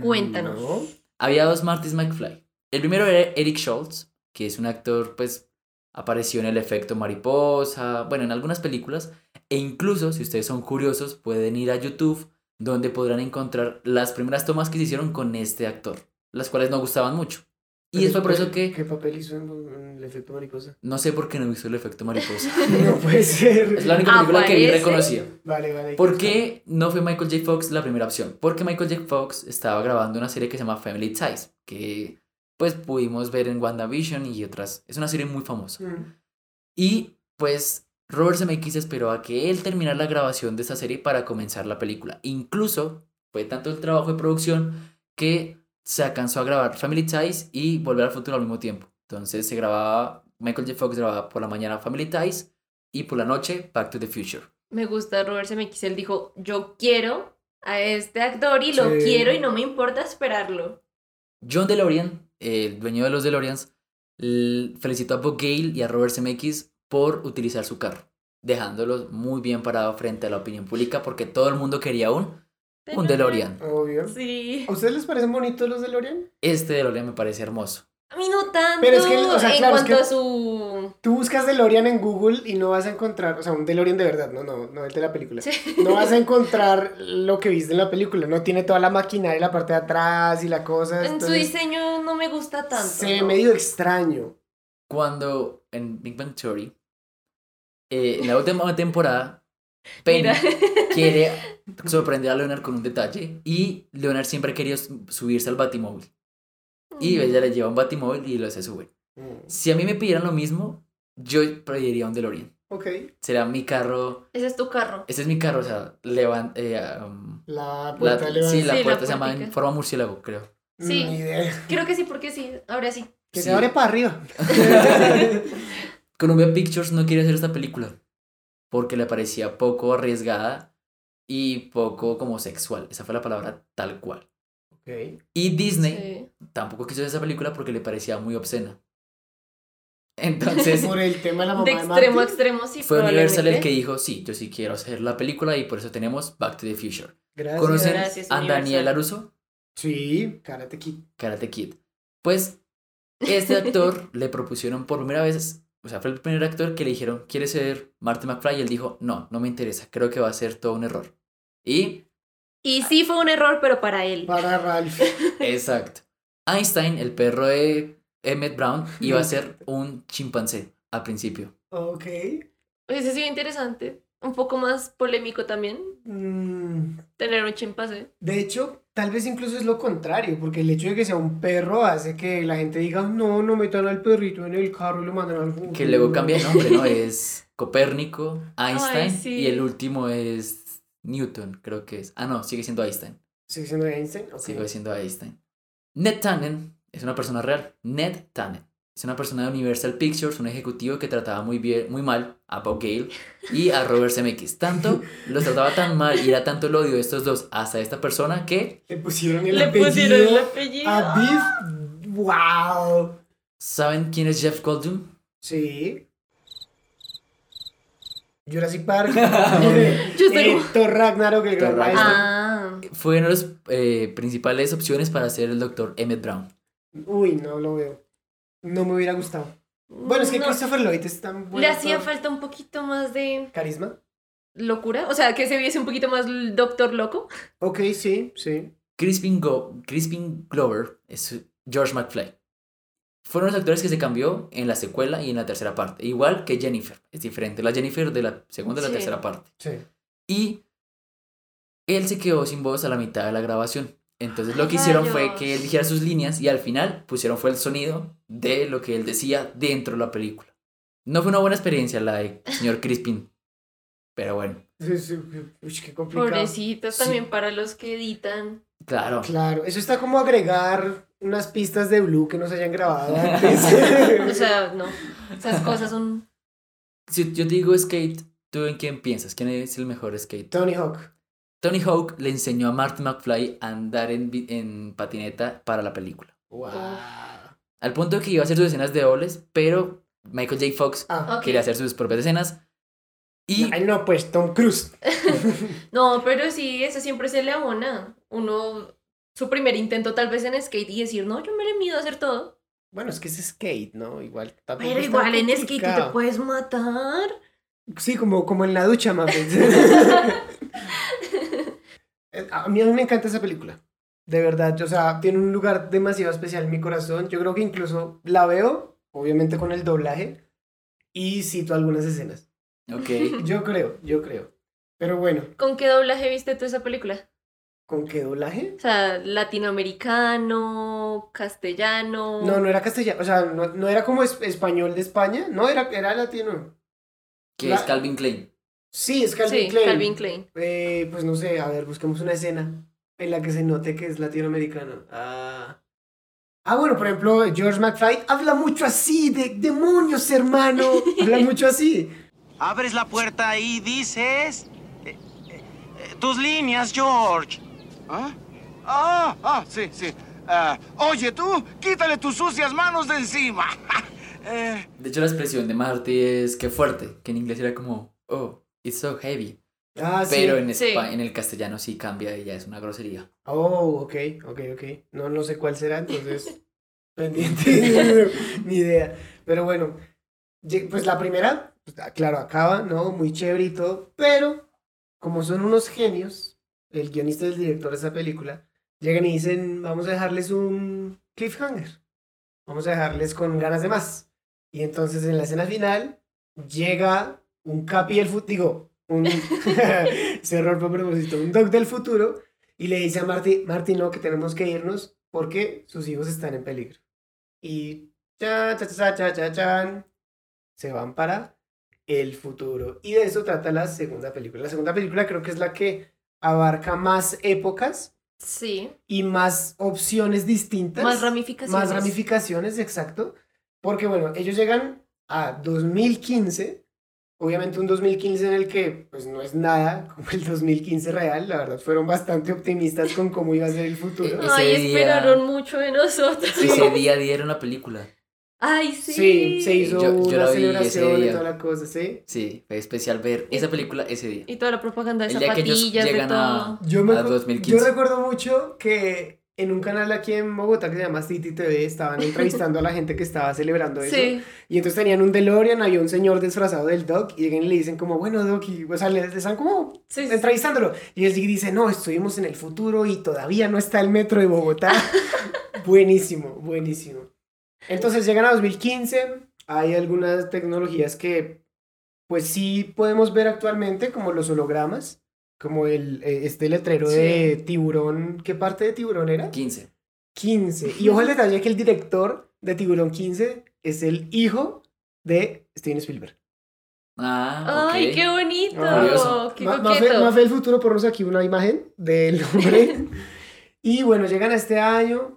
Cuéntanos. No. Había dos Martys McFly. El primero era Eric Schultz, que es un actor, pues, apareció en El efecto mariposa, bueno, en algunas películas. E incluso, si ustedes son curiosos, pueden ir a YouTube, donde podrán encontrar las primeras tomas que se hicieron con este actor, las cuales no gustaban mucho. Y Pero fue por eso ¿qué- que ¿Qué papel hizo en, en el efecto mariposa? no sé por qué no hizo el efecto mariposa. No puede ser. Es la única película que vi reconocida. Vale, vale. ¿Por qué no fue Michael J. Fox la primera opción? Porque Michael J. Fox estaba grabando una serie que se llama Family Ties, que pues pudimos ver en WandaVision y otras. Es una serie muy famosa. Mm. Y pues Robert Zemeckis esperó a que él terminara la grabación de esta serie para comenzar la película. Incluso fue tanto el trabajo de producción que se alcanzó a grabar Family Ties y Volver al Futuro al mismo tiempo. Entonces se grababa, Michael J. Fox grababa por la mañana Family Ties y por la noche Back to the Future. Me gusta Robert Zemeckis. Él dijo, yo quiero a este actor y lo Sí. quiero y no me importa esperarlo. John DeLorean, el dueño de los DeLoreans, felicitó a Bob Gale y a Robert Zemeckis por utilizar su carro, dejándolos muy bien parado frente a la opinión pública porque todo el mundo quería un, un DeLorean. Obvio. Sí. ¿A ustedes les parecen bonitos los DeLorean? Este DeLorean me parece hermoso. A mí no tanto. Pero es que, o sea, en claro, es cuanto que- a su... Tú buscas DeLorean en Google y no vas a encontrar, o sea, un DeLorean de verdad, no, no, no el de la película. Sí. No vas a encontrar lo que viste en la película, no tiene toda la maquinaria, la parte de atrás y la cosa. En su diseño no me gusta tanto. Se ve ¿no? medio extraño. Cuando en Big Bang Theory, eh, en la última temporada, Penny Mira. quiere sorprender a Leonard con un detalle y Leonard siempre quería subirse al batimóvil. Y ella le lleva un batimóvil y lo se sube. Mm, Si a mí me pidieran lo mismo, yo pediría un DeLorean. Ok. Será mi carro. Ese es tu carro. Ese es mi carro, o sea, levan, eh, um, La puerta sí, la Sí, la puerta se llama en forma murciélago, creo. Sí. Ni idea. Creo que sí, porque sí. Ahora sí. Que Sí. se abre para arriba. Columbia Pictures no quiere hacer esta película porque le parecía poco arriesgada y poco como sexual. Esa fue la palabra tal cual. Y Disney Sí. tampoco quiso hacer esa película porque le parecía muy obscena. Entonces Por el tema de la mamá De extremo a extremo, sí. fue Universal el que dijo, sí, yo sí quiero hacer la película y por eso tenemos Back to the Future. Gracias. ¿Conocen Gracias, a. Daniel LaRusso? Sí, Karate Kid. Karate Kid. Pues este actor le propusieron por primera vez o sea, fue el primer actor que le dijeron, ¿quieres ser Marty McFly? Y él dijo, no, no me interesa, creo que va a ser todo un error. Y, Y sí fue un error, pero para él. Para Ralph. exacto. Einstein, el perro de Emmett Brown, iba a ser un chimpancé al principio. Ok. Ese sí interesante. Un poco más polémico también. Mm, Tener un chimpancé. de hecho, tal vez incluso es lo contrario, porque el hecho de que sea un perro hace que la gente diga, no, no metan al perrito en el carro y lo mandan al futuro". Que luego cambia de nombre, ¿no? Es Copérnico, Einstein sí. y el último es Newton, creo que es. Ah, no, sigue siendo Einstein. ¿Sigue siendo Einstein? Ok. Sigue siendo Einstein. Ned Tannen es una persona real. Ned Tannen es una persona de Universal Pictures, un ejecutivo que trataba muy bien, muy mal a Bob Gale y a Robert Zemeckis. Tanto los trataba tan mal y era tanto el odio de estos dos hasta esta persona que Le pusieron el Le apellido. pusieron el apellido. A Biff. ¡Wow! ¿saben quién es Jeff Goldblum? Sí. Jurassic Park. Yo estoy eh, como- Thor Ragnarok, el gran Thor maestro. Ah. Fue una de las eh, principales opciones para ser el doctor Emmett Brown. Uy, no lo veo. No me hubiera gustado. Bueno, es que No, Christopher Lloyd es tan bueno. Le hacía falta un poquito más de ¿Carisma? locura. O sea, que se viese un poquito más el doctor loco. Ok, sí, sí. Crispin, Go- Crispin Glover es George McFly. Fueron los actores que se cambió en la secuela y en la tercera parte. Igual que Jennifer. Es diferente. La Jennifer de la segunda y la Sí. tercera parte. Sí. Y él se quedó sin voz a la mitad de la grabación. Entonces lo que Ay, hicieron fue rayos. que él dijera sus líneas y al final pusieron fue el sonido de lo que él decía dentro de la película. No fue una buena experiencia la de señor Crispin. Pero bueno, Sí, sí, Uy, qué complicado. Pobrecitos Sí. también para los que editan. claro. Claro, eso está como agregar unas pistas de Blue que no se hayan grabado antes. O sea, no. Esas cosas son. Si yo te digo skate, ¿tú en quién piensas? ¿Quién es el mejor skate? Tony Hawk. Tony Hawk le enseñó a Marty McFly a andar en, en patineta para la película. Wow. Al punto que iba a hacer sus escenas de dobles, pero Michael J. Fox Ah, quería hacer sus propias escenas. Y Ay, no, pues Tom Cruise. No, pero sí, eso siempre se le abona. Uno, su primer intento tal vez en skate y decir, no, yo me le mido a hacer todo. Bueno, es que es skate, ¿no? Igual. Pero igual en skate tú te puedes matar. Sí, como, como en la ducha, mames. a, mí, a mí me encanta esa película. De verdad, o sea, tiene un lugar demasiado especial en mi corazón. Yo creo que incluso la veo, obviamente con el doblaje, y cito algunas escenas. Ok. Yo creo, yo creo. Pero bueno, ¿Con qué doblaje viste tú esa película? ¿Con qué doblaje? O sea, latinoamericano, castellano. No, no era castellano, o sea, no, no era como es- español de España, no, era, era latino. Que La- es Calvin Klein. Sí, es Calvin Sí, Klein. Calvin Klein. Eh, pues no sé, a ver, busquemos una escena en la que se note que es latinoamericano. Ah, ah bueno, por ejemplo, George McFly habla mucho así, de demonios, hermano. habla mucho así. Abres la puerta y dices... eh, eh, eh, tus líneas, George. ¿Ah? Ah, ah, sí, sí. Ah, oye, tú, quítale tus sucias manos de encima. Eh, De hecho, la expresión de Marty es que fuerte, que en inglés era como, oh, it's so heavy. Ah, sí. Pero en, Sí. en el castellano sí cambia y ya es una grosería. Oh, ok, ok, ok. No, no sé cuál será, entonces. pendiente. Ni idea. Pero bueno, pues la primera, pues, claro, acaba, ¿no? Muy chévere y todo. Pero, como son unos genios, el guionista y el director de esa película, llegan y dicen: Vamos a dejarles un cliffhanger. Vamos a dejarles con ganas de más. Y entonces en la escena final llega un Capi del futuro, digo, un error por propósito, un Doc del futuro y le dice a Marty, Marty, no, que tenemos que irnos porque sus hijos están en peligro. Y cha, se van para el futuro. Y de eso trata la segunda película. La segunda película creo que es la que abarca más épocas Sí. y más opciones distintas. Más ramificaciones. Más ramificaciones, exacto. Porque bueno, ellos llegan a 2015, obviamente un 2015 en el que pues no es nada como el 2015 real, la verdad fueron bastante optimistas con cómo iba a ser el futuro. Ese Ay, día- esperaron mucho de nosotros. Ese día dieron la película. Ay, sí. Sí, se hizo Yo- yo una la vi ese celebración y toda la cosa, ¿sí? Sí, fue especial ver esa película ese día. Y toda la propaganda de El día que ellos zapatillas, de llegan todo. a, Yo, me, a acu- 2015. yo recuerdo mucho que en un canal aquí en Bogotá que se llama City TV, estaban entrevistando a la gente que estaba celebrando eso. Sí. Y entonces tenían un DeLorean, había un señor disfrazado del Doc y llegan y le dicen como, bueno, Doc, y o sea, le, le están como Sí, entrevistándolo. Y él dice, no, estuvimos en el futuro y todavía no está el metro de Bogotá. buenísimo, buenísimo. Entonces llegan a 2015, hay algunas tecnologías que pues sí podemos ver actualmente, como los hologramas, como el, eh, este letrero de tiburón, ¿qué parte de tiburón era? 15. 15. Y ojo el detalle que el director de Tiburón 15 es el hijo de Steven Spielberg. Ah, Ay, ok. qué bonito. Curioso. Qué Ma- coqueto. Del futuro, ponnos aquí una imagen del hombre. y bueno, llegan a este año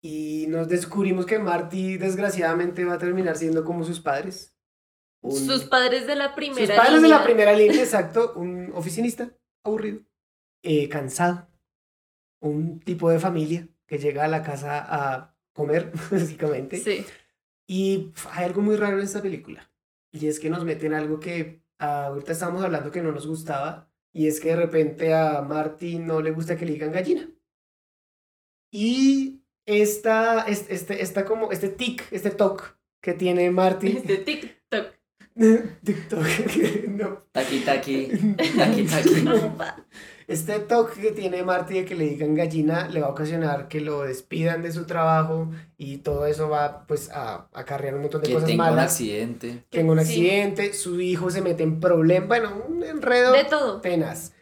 y nos descubrimos que Marty desgraciadamente va a terminar siendo como sus padres. Un- Sus padres de la primera sus padres de la línea. primera línea, exacto, un oficinista aburrido, eh, cansado, un tipo de familia que llega a la casa a comer, básicamente. Sí. Y hay algo muy raro en esta película. Y es que nos meten algo que ah, ahorita estábamos hablando que no nos gustaba. Y es que de repente a Marty no le gusta que le digan gallina. Y esta, este, este, esta como, este tic, este toc que tiene Marty. Este TikTok. TikTok. no. Taki, taki, taki, taki. Este toque que tiene Marty de que le digan gallina le va a ocasionar que lo despidan de su trabajo y todo eso va pues a acarrear un montón de Que cosas tenga un malas. accidente. Tenga un Sí. accidente, su hijo se mete en problemas, bueno, un enredo De todo. tenaz.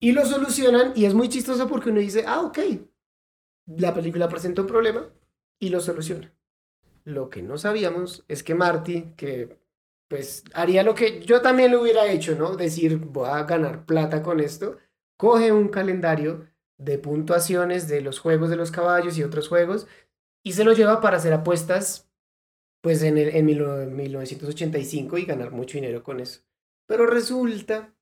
Y lo solucionan y es muy chistoso porque uno dice, ah, ok, la película presenta un problema y lo soluciona. Lo que no sabíamos es que Marty, que pues haría lo que yo también lo hubiera hecho, ¿no? Decir, voy a ganar plata con esto, coge un calendario de puntuaciones de los juegos de los caballos y otros juegos y se lo lleva para hacer apuestas pues en, el, en mil- 1985 y ganar mucho dinero con eso. Pero resulta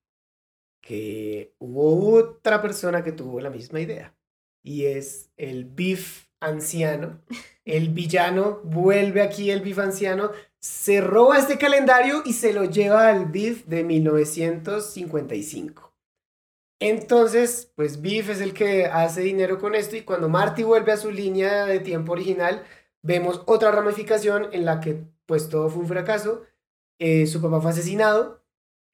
que hubo otra persona que tuvo la misma idea y es el Biff anciano. El villano vuelve aquí, el Biff anciano, se roba este calendario y se lo lleva al Biff de 1955. Entonces, pues Biff es el que hace dinero con esto y cuando Marty vuelve a su línea de tiempo original, vemos otra ramificación en la que pues todo fue un fracaso. Eh, su papá fue asesinado.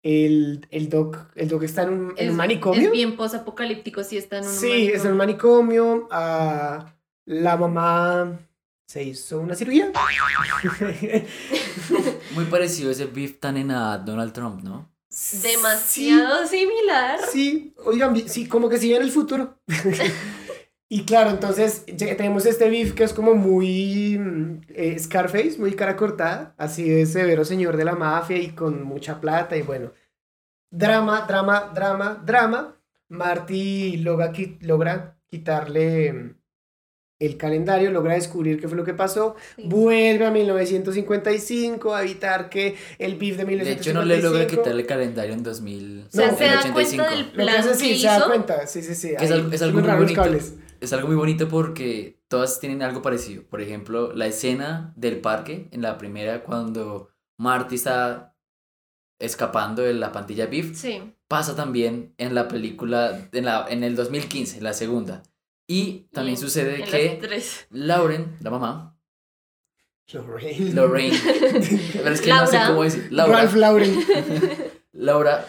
El, el, doc, el doc está en un, en un manicomio. es bien posapocalíptico si está en un Sí, es en un manicomio. ah, la mamá se hizo una cirugía. Muy parecido a ese beef tan en a Donald Trump, ¿no? Demasiado similar. Sí, oigan, sí, como que sí en el futuro. y claro, entonces tenemos este beef que es como muy mm, eh, Scarface, muy cara cortada, así de severo señor de la mafia y con mucha plata y bueno. Drama, drama, drama, drama. Marty logra, qui- logra quitarle mm, el calendario, logra descubrir qué fue lo que pasó, vuelve a 1955 a evitar que el beef de De 1955... hecho, no le logra quitar el calendario en 2000. O sea, se da 85. cuenta del que plan hace que sí, se da hizo. cuenta, sí, sí, sí. Que es, algo, es algo muy bonito. cables. Es algo muy bonito porque todas tienen algo parecido. Por ejemplo, la escena del parque, en la primera, cuando Marty está escapando de la pantilla Beef, Sí. pasa también en la película, en, la, en el 2015, la segunda. Y también Y sucede que. Lauren, la mamá, Lorraine. Lorraine, pero es que no sé Laura. cómo decir, Laura, Ralph Lauren. Laura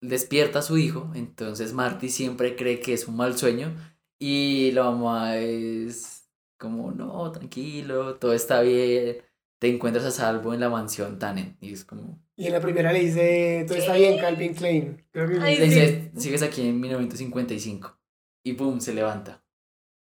despierta a su hijo, entonces Marty siempre cree que es un mal sueño y la mamá es como, no, tranquilo, todo está bien, te encuentras a salvo en la mansión Tannen y es como, Y en la primera le dice, todo está bien, Calvin Klein. Creo que Ay, le sí. dice, sigues aquí en 1955 y boom, se levanta,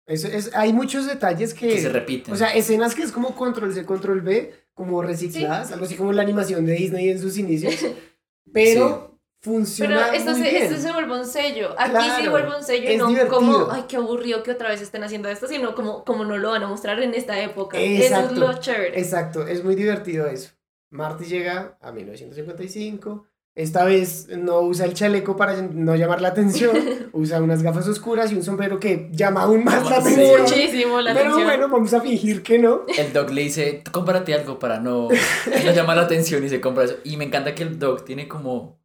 Eso es, hay muchos detalles que... que se repiten. O sea, escenas que es como control C, control B, como recicladas, algo así como la animación de Disney en sus inicios. Pero Pero funciona esto muy se, bien. esto se vuelve un sello. Aquí sí Claro, vuelve un sello y no divertido. como, ay, qué aburrido que otra vez estén haciendo esto, sino como, como no lo van a mostrar en esta época. Eso Exacto. es lo chévere. Exacto, es muy divertido eso. Marty llega a 1955. Esta vez no usa el chaleco para no llamar la atención, usa unas gafas oscuras y un sombrero que llama aún más la Sí. atención. Muchísimo la Pero atención. bueno, vamos a fingir que no. El dog le dice, cómprate algo para no, no llamar la atención y se compra eso. Y me encanta que el dog tiene como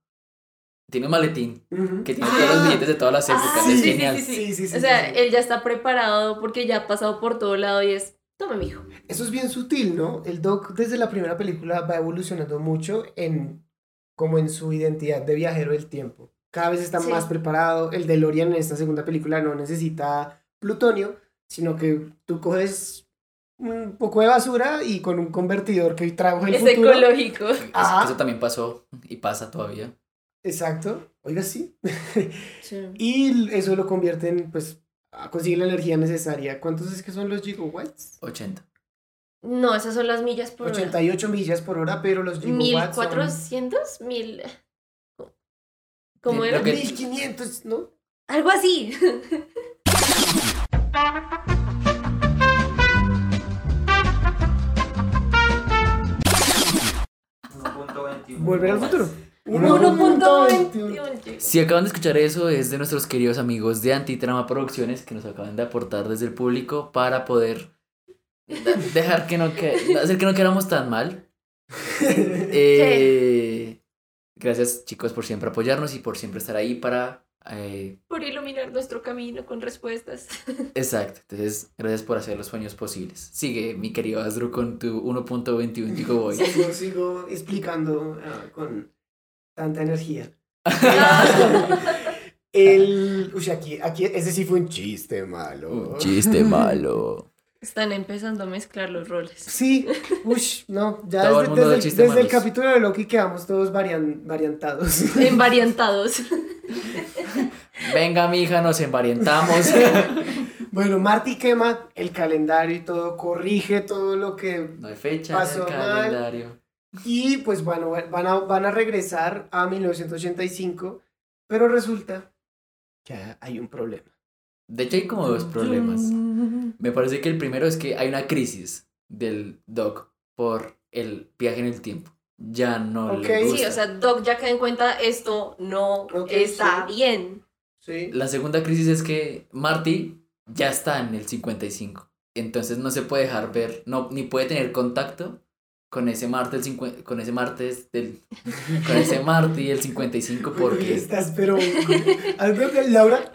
Tiene un maletín que tiene todos los billetes de todas las épocas. Ah, es sí, genial. sí, sí. Sí, sí, sí, o sea, sí, sí. él ya está preparado porque ya ha pasado por todo lado y es, tome mijo. Eso es bien sutil, ¿no? El Doc desde la primera película va evolucionando mucho en como en su identidad de viajero del tiempo. Cada vez está Sí. más preparado. El DeLorean en esta segunda película no necesita plutonio, sino que tú coges un poco de basura y con un convertidor que trajo el Es futuro. ecológico. Ajá. eso también pasó y pasa todavía. Exacto. Oiga, sí. Sí. y eso lo convierte en, pues, a conseguir la energía necesaria. ¿Cuántos es que son los gigawatts? 80. No, esas son las millas por hora. 88 millas por hora, pero los gigawatts son... 1400, mil. ¿Cómo Sí, era? lo que- 1500, ¿no? Algo así. Volver al futuro. 1.21. Si acaban de escuchar eso, es de nuestros queridos amigos de Antitrama Producciones que nos acaban de aportar desde el público para poder dejar que no que hacer que no quedáramos tan mal. Eh, gracias chicos por siempre apoyarnos y por siempre estar ahí para eh, Por iluminar nuestro camino con respuestas. exacto. Entonces, gracias por hacer los sueños posibles. Sigue mi querido Asdru con tu 1.21 gigabyte. Sigo, sigo explicando ah, con tanta energía. El. Uy, aquí, aquí, ese sí fue un chiste malo. Un chiste malo. Están empezando a mezclar los roles. Sí, uy, no, ya el desde, el, capítulo de Loki quedamos todos varian, variantados. Envariantados. Venga, mija, nos envarientamos. bueno, Marty quema el calendario y todo, corrige todo lo que No hay fecha Pasó en el mal. Y pues bueno, van a, van a regresar a 1985, pero resulta que hay un problema. De hecho, hay como dos problemas. Me parece que el primero es que hay una crisis del Doc por el viaje en el tiempo. Ya no Ok. le gusta. Sí, o sea, Doc ya cae en cuenta esto no Ok, está sí. bien. Sí. La segunda crisis es que Marty ya está en el 55. Entonces no se puede dejar ver, no, ni puede tener contacto con ese martes, con ese martes del, con ese Marty del 55 porque Estás, pero. Algo que Laura.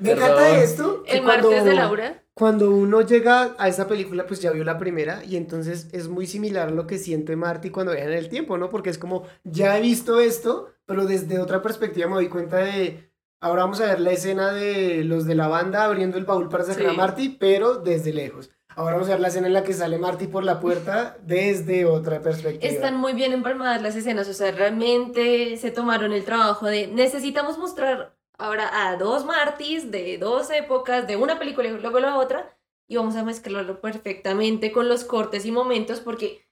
Me encanta esto. El martes cuando- de Laura. Cuando uno llega a esta película, pues ya vio la primera y entonces es muy similar a lo que siente Marty cuando viaja en el tiempo, ¿no? Porque es como, ya he visto esto, pero desde otra perspectiva me doy cuenta de, ahora vamos a ver la escena de los de la banda abriendo el baúl para sacar Sí. a Marty, pero desde lejos. Ahora vamos a ver la escena en la que sale Marty por la puerta desde otra perspectiva. Están muy bien empalmadas las escenas, o sea, realmente se tomaron el trabajo de necesitamos mostrar ahora a dos Martys de dos épocas, de una película y luego la otra, y vamos a mezclarlo perfectamente con los cortes y momentos, porque,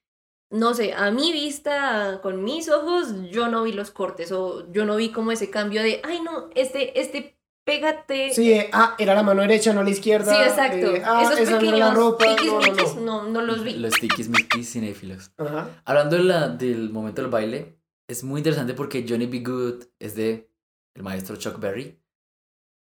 no sé, a mi vista, con mis ojos, yo no vi los cortes, o yo no vi como ese cambio de, ay no, este, este, pégate. Sí, eh, ah, era la mano derecha, no la izquierda. Sí, exacto. eh, ah, Esos esa no pequeños la ropa. tiquis no, no, no. miquis, no, no los vi. los tikis mikis cinéfilos. Ajá. Hablando de la, del momento del baile, es muy interesante porque Johnny B. Good es de el maestro Chuck Berry.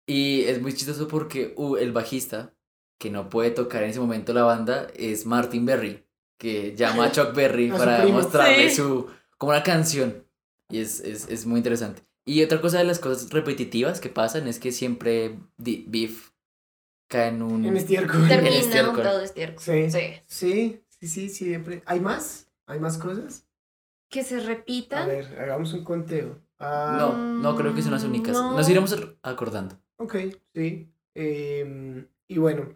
Y es muy chistoso porque uh, el bajista, que no puede tocar en ese momento la banda, es Martin Berry, que llama a Chuck Berry A para mostrarle Sí. su. como una canción. Y es, es, es muy interesante. Y otra cosa de las cosas repetitivas que pasan es que siempre Biff cae en un. En estiércol. Termina estiércol. untado de estiércol. Sí. sí. Sí, sí, sí, siempre. ¿Hay más? ¿Hay más cosas? Que se A repitan. ver, hagamos un conteo. Ah, No, no creo que son las únicas. No. Nos iremos acordando. Ok, sí. Em, y bueno,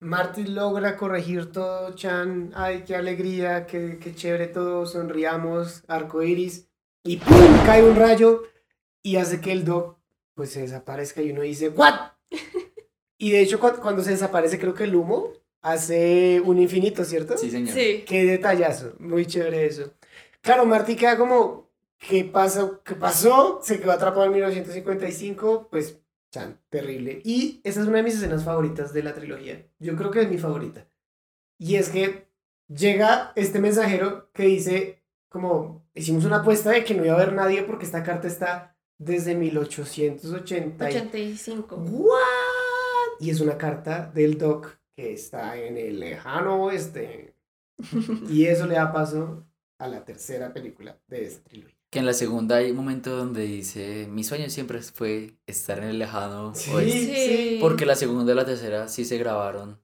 Marty logra corregir todo, Chan. Ay, qué alegría, qué, qué chévere todo. Sonriamos, arco iris. Y ¡pum! cae un rayo y hace que el Doc pues se desaparezca y uno dice, ¿What? Y de hecho, cu- cuando se desaparece, creo que el humo hace un infinito, ¿cierto? Sí, señor. Sí. Qué detallazo, muy chévere eso. Claro, Marty queda como, ¿qué pasó? ¿Qué pasó? Se quedó atrapado en 1955, pues, chan, terrible. Y esa es una de mis escenas favoritas de la trilogía. Yo creo que es mi favorita. Y es que llega este mensajero que dice, como, hicimos una apuesta de que no iba a haber nadie porque esta carta está desde 1880. y- 85. ¿What? Y es una carta del Doc que está en el lejano oeste. Y eso le da paso a la tercera película de esta trilogía. Que en la segunda hay un momento donde dice, mi sueño siempre fue estar en el lejano Sí, oeste". sí. Porque la segunda y la tercera sí se grabaron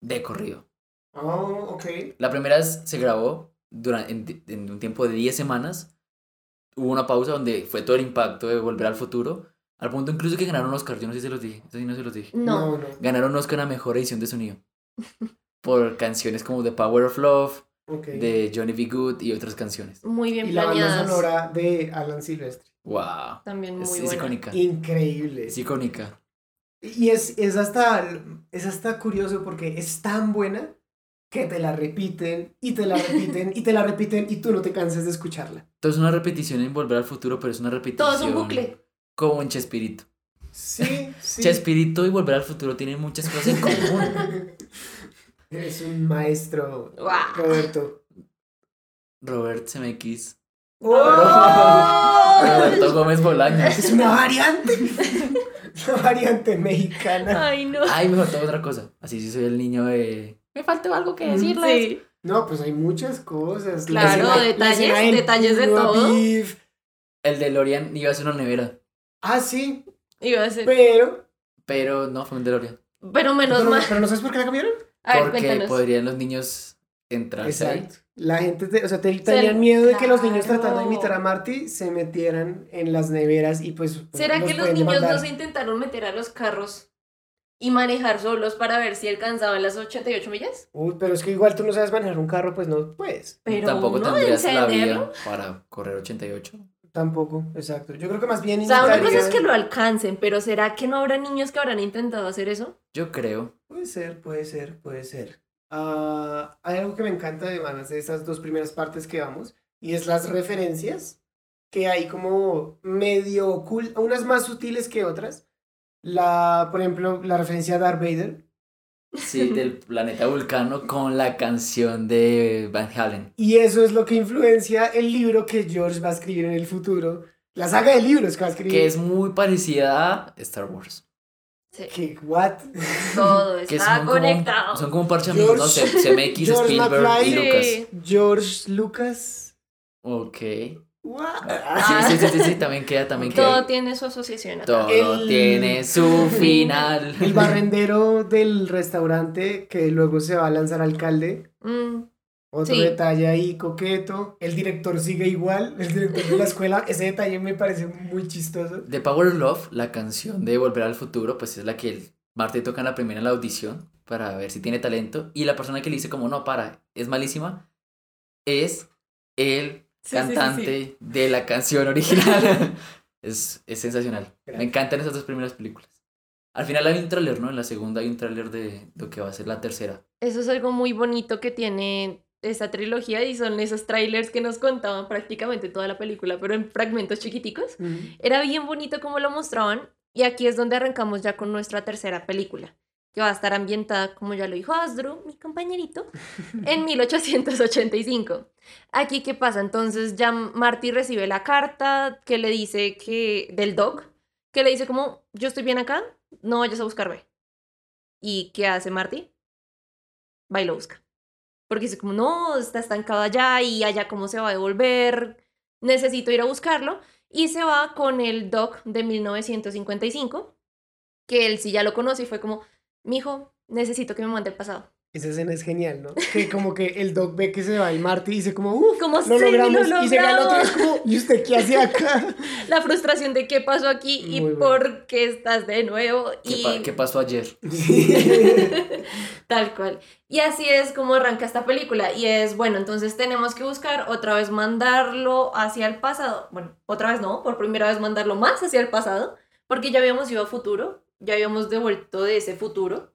de corrido. Oh, ok. La primera se grabó durante, en, en un tiempo de 10 semanas. Hubo una pausa donde fue todo el impacto de volver al futuro. Al punto incluso que ganaron Oscar. Yo no sé si se los dije. Eso sí no se los dije. No. No. Ganaron Oscar a mejor edición de sonido. Por canciones como The Power of Love, Ok. de Johnny B. Good y otras canciones. Muy bien y la banda planeadas. sonora de Alan Silvestre. Wow. También muy Es, es buena. icónica. Increíble. Es icónica. Y es, es, hasta, es hasta curioso porque es tan buena que te la repiten y te la repiten y te la repiten y tú no te cansas de escucharla. Entonces una repetición en Volver al Futuro, pero es una repetición. Todo es un bucle. Como en Chespirito. Sí, sí. Chespirito y Volver al Futuro tienen muchas cosas en común. Eres un maestro. Roberto. Robert CMX. ¡Oh! Roberto Gómez Bolaños. Es una variante. Una variante mexicana. Ay, no. Ay, me faltó otra cosa. Así sí soy el niño de. Me faltó algo que decirles. Sí. No, pues hay muchas cosas. La Claro, escena- detalles, detalles de todo. beef. El de Lorian iba a ser una nevera. Ah, sí, Iba a ser. pero... Pero no fue un DeLorean. Pero menos Pero, mal. pero no sabes por qué la cambiaron. A ver, porque cuéntanos. podrían los niños entrarse ahí. Exacto. La gente, te- o sea, te- tenían miedo de que los niños claro. tratando de imitar a Marty se metieran en las neveras y pues... ¿Será que los niños no se intentaron meter a los carros y manejar solos para ver si alcanzaban las 88 millas? Uy, pero es que igual tú no sabes manejar un carro, pues no puedes. Pero Tampoco uno tendrías la vida para correr 88. Tampoco, exacto. Yo creo que más bien O sea, una cosa es que lo alcancen, pero ¿será que no habrá niños que habrán intentado hacer eso? Yo creo. Puede ser, puede ser, puede ser. Ah, hay algo que me encanta además de estas dos primeras partes que vamos, y es las referencias, que hay como medio ocultas, unas más sutiles que otras. La, por ejemplo, la referencia a Darth Vader. Sí, del planeta Vulcano con la canción de Van Halen. Y eso es lo que influencia el libro que George va a escribir en el futuro. La saga de libros que va a escribir. Que es muy parecida a Star Wars. Sí. Que, what? Todo Que está son como, conectado. son como un parche de amigos, no sé, CMX, George Spielberg McFly. y Lucas. George Lucas. Ok. What? Sí, sí, sí, sí, sí, también queda, también Todo queda. tiene su asociación. Todo El- tiene su final. El barrendero del restaurante que luego se va a lanzar alcalde. Mm, Otro Sí. detalle ahí coqueto. El director sigue igual. El director de la escuela. Ese detalle me parece muy chistoso. The Power of Love, la canción de Volver al Futuro, pues es la que el Marte toca en la primera en la audición para ver si tiene talento. Y la persona que le dice como, no, para, es malísima, es el Sí, sí, sí, cantante de la canción original. es, es sensacional. Me Gracias. encantan esas dos primeras películas. Al final hay un tráiler, ¿no? En la segunda hay un tráiler de lo que va a ser la tercera. Eso es algo muy bonito que tiene esta trilogía y son esos trailers que nos contaban prácticamente toda la película, pero en fragmentos chiquiticos. Era bien bonito como lo mostraban y aquí es donde arrancamos ya con nuestra tercera película, que va a estar ambientada, como ya lo dijo Asdru, mi compañerito, en 1885. Aquí, ¿qué pasa? Entonces ya Marty recibe la carta que le dice que, del dog, que le dice como, yo estoy bien acá, no vayas a buscarme. ¿Y qué hace Marty? Va y lo busca. Porque dice como, no, está estancado allá y allá cómo se va a devolver, necesito ir a buscarlo. Y se va con el doc de 1955, que él sí ya lo conoce y fue como, mijo, necesito que me mande el pasado. Esa escena es genial, ¿no? Que como que el Doc ve que se va y Marty dice como, uff, Como, lo "Sí, logramos. lo y se ve al otro y es logramos". como, ¿y usted qué hace acá? La frustración de qué pasó aquí y bueno. por qué estás de nuevo. ¿Qué, Y pa- qué pasó ayer? Tal cual. Y así es como arranca esta película. Y es, bueno, entonces tenemos que buscar otra vez mandarlo hacia el pasado. Bueno, otra vez no, por primera vez mandarlo más hacia el pasado, porque ya habíamos ido a futuro, ya habíamos devuelto de ese futuro.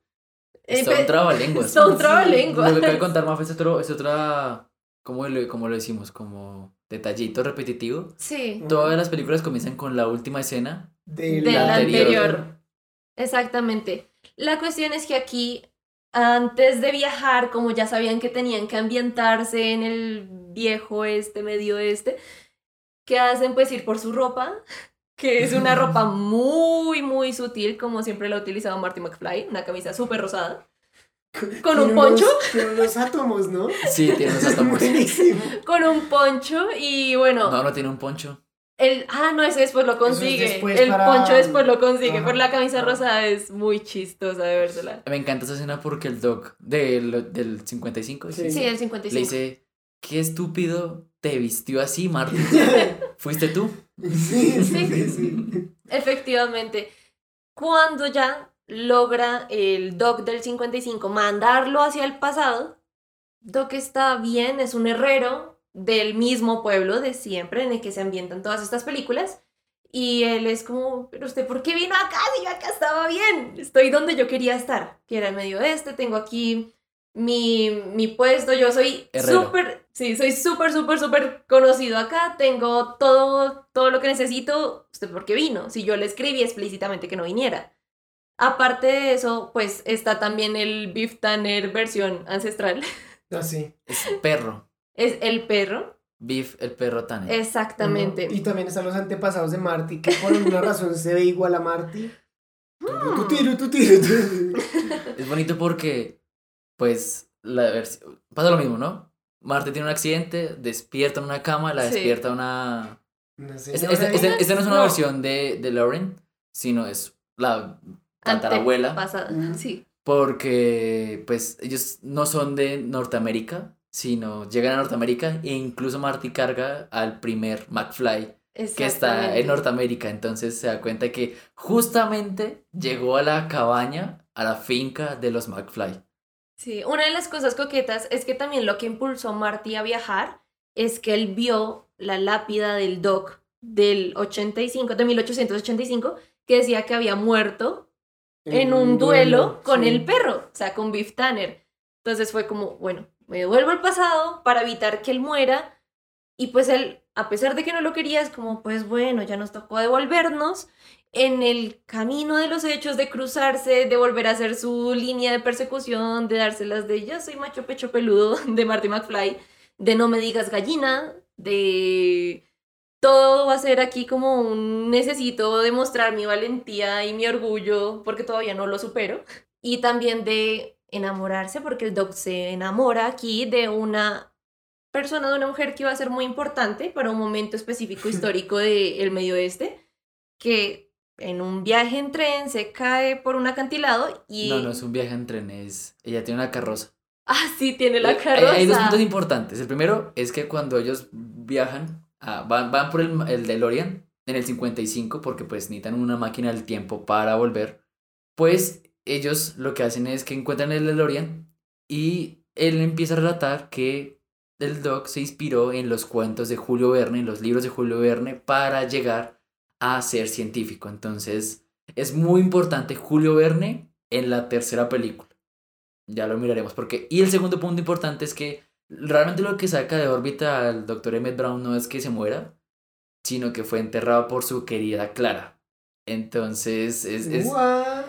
Eh, pe- trabalenguas. Un trabalenguas. Lo que acabo de contar más es otro, es otra, ¿cómo lo, cómo lo decimos? Como detallito repetitivo. Sí, Todas las películas comienzan con la última escena Del del la anterior. anterior. Exactamente. La cuestión es que aquí, antes de viajar, como ya sabían que tenían que ambientarse en el viejo este, medio este, ¿qué hacen? Pues ir por su ropa, que es una ropa muy, muy sutil, como siempre la ha utilizado Marty McFly, una camisa súper rosada. con un poncho, Tiene unos átomos, ¿no? Sí, tiene unos átomos. Buenísimo. con un poncho y bueno, No, no tiene un poncho. el ah no ese después lo es consigue, después el para- poncho después lo consigue, Ajá. pero la camisa rosada es muy chistosa de vérsela. Me encanta esa escena porque el doc del, del 55 Sí. Sí, el le 55. dice, qué estúpido te vistió así, Marty. ¿Fuiste tú? Sí, sí, Sí. sí, sí. Efectivamente, cuando ya logra el Doc del 55 mandarlo hacia el pasado, Doc está bien, es un herrero del mismo pueblo de siempre en el que se ambientan todas estas películas. Y él es como, pero usted, ¿por qué vino acá? Si yo acá estaba bien, estoy donde yo quería estar, que era en medio este, tengo aquí mi, mi puesto, yo soy súper, sí, soy súper, súper, súper conocido acá, tengo todo, todo lo que necesito, ¿usted por qué vino? Si yo le escribí explícitamente que no viniera. Aparte de eso, pues está también el Beef Tanner versión ancestral, Así. Es perro. es el perro, Beef, el perro tan. exactamente. Y también están los antepasados de Marty, que por alguna razón se ve igual a Marty. Tu tiro, tu tiro, tu tiro. Es bonito porque, pues, la pasa lo mismo, ¿no? Marty tiene un accidente, despierta en una cama, la Sí. despierta una... Este, este- este- esta no es una No. versión de, de Lauren, sino es la tatarabuela. Antepasada, Mm. sí. Porque, pues, ellos no son de Norteamérica, sino llegan a Norteamérica e incluso Marty carga al primer McFly que está en Norteamérica. Entonces se da cuenta que justamente llegó a la cabaña, a la finca de los McFly. Sí, una de las cosas coquetas es que también lo que impulsó a Marty a viajar es que él vio la lápida del Doc del 85, de 1885, que decía que había muerto en un duelo con sí. el perro, o sea, con Biff Tanner. Entonces fue como, bueno, me devuelvo al pasado para evitar que él muera. Y pues él, a pesar de que no lo quería, es como, pues bueno, ya nos tocó devolvernos en el camino de los hechos, de cruzarse, de volver a hacer su línea de persecución, de dárselas de yo soy macho pecho peludo de Marty McFly, de no me digas gallina, de todo va a ser aquí como un necesito demostrar mi valentía y mi orgullo porque todavía no lo supero. Y también de enamorarse porque el Doc se enamora aquí de una persona, de una mujer que iba a ser muy importante para un momento específico histórico del medio oeste, que en un viaje en tren se cae por un acantilado y... No, no es un viaje en tren, es... Ella tiene una carroza. Ah, sí, tiene la Eh, hay- carroza. Hay, dos puntos importantes. El primero es que cuando ellos viajan, ah, van, van por el, el DeLorean en el 55 porque pues necesitan una máquina del tiempo para volver. Pues ellos lo que hacen es que encuentran el DeLorean y él empieza a relatar que el Doc se inspiró en los cuentos de Julio Verne, en los libros de Julio Verne, para llegar a ser científico. Entonces, es muy importante Julio Verne en la tercera película. Ya lo miraremos porque... Y el segundo punto importante es que realmente lo que saca de órbita al Dr. Emmett Brown no es que se muera, sino que fue enterrado por su querida Clara. Entonces, es, es,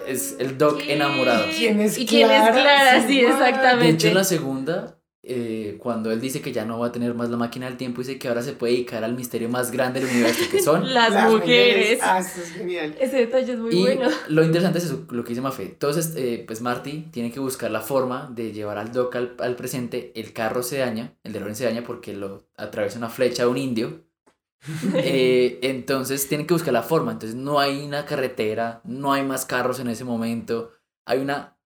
es el Doc ¿Qué? enamorado. ¿Quién es ¿Y quién es Clara? Clara? Sí, exactamente. De hecho, en la segunda, eh, cuando él dice que ya no va a tener más la máquina del tiempo, dice que ahora se puede dedicar al misterio más grande del universo, que son... Las, mujeres. Ah, esto es genial. Ese detalle es muy y bueno. lo interesante es eso, lo que dice Mafe. Entonces, eh, pues Marty tiene que buscar la forma de llevar al Doc al, al presente. El carro se daña, el DeLorean se daña porque lo atraviesa una flecha de un indio. Eh, entonces tienen que buscar la forma. Entonces no hay una carretera, no hay más carros en ese momento. Hay una,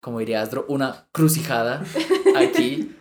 como diría Astro, una crucijada aquí.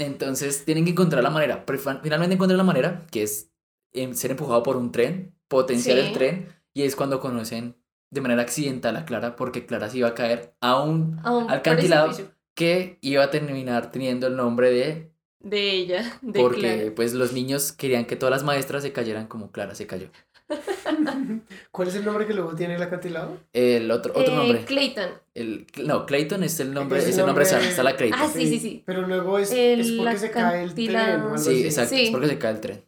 Entonces tienen que encontrar la manera. Finalmente encuentran la manera, que es em, ser empujado por un tren, potenciar Sí. el tren. Y es cuando conocen de manera accidental a Clara, porque Clara se iba a caer a un A un alcantilado que iba a terminar teniendo el nombre de De ella, de porque Clara. pues los niños querían que todas las maestras se cayeran como Clara se cayó. ¿Cuál es el nombre que luego tiene el acantilado? El otro, otro Eh, nombre. Clayton. El, no, Clayton es el nombre, Es el nombre está la Clayton. Ah, sí, sí, sí. Pero luego es, El es porque se cae el tren acantilado. o algo Sí, exacto, Sí. es porque se cae el tren.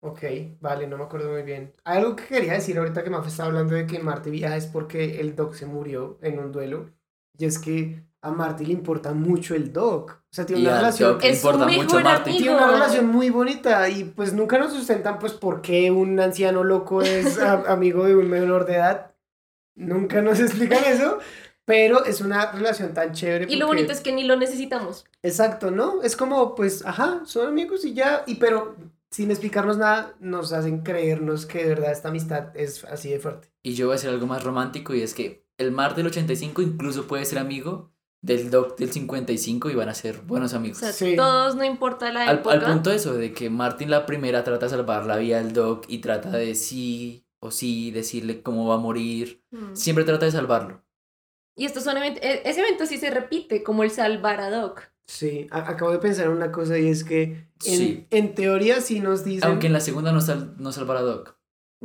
Ok, vale, no me acuerdo muy bien. Hay algo que quería decir ahorita que Mafe estaba hablando de que Marty viaja es porque el Doc se murió en un duelo. Y es que a Marty le importa mucho el Doc. O sea, tiene Y una relación. Importa mucho Marty. amigo. Tiene una relación muy bonita y pues nunca nos sustentan pues por qué un anciano loco es a- amigo de un menor de edad. Nunca nos explican eso. Pero es una relación tan chévere. Y lo porque- bonito es que ni lo necesitamos. Exacto, ¿no? Es como, pues, ajá, son amigos y ya, y pero sin explicarnos nada, nos hacen creernos que de verdad esta amistad es así de fuerte. Y yo voy a decir algo más romántico y es que el Mar del 85 incluso puede ser amigo del Doc del 55 y van a ser buenos O amigos. sea, todos no importa la Al, época. al punto de eso, de que Martin la primera trata de salvar la vida del Doc y trata de sí o sí decirle cómo va a morir. Mm. Siempre trata de salvarlo. Y esto son event- e- ese evento sí se repite, como el salvar a Doc. Sí, a- acabo de pensar en una cosa y es que en, Sí. en teoría sí nos dicen... Aunque en la segunda no, sal, no salvará a Doc.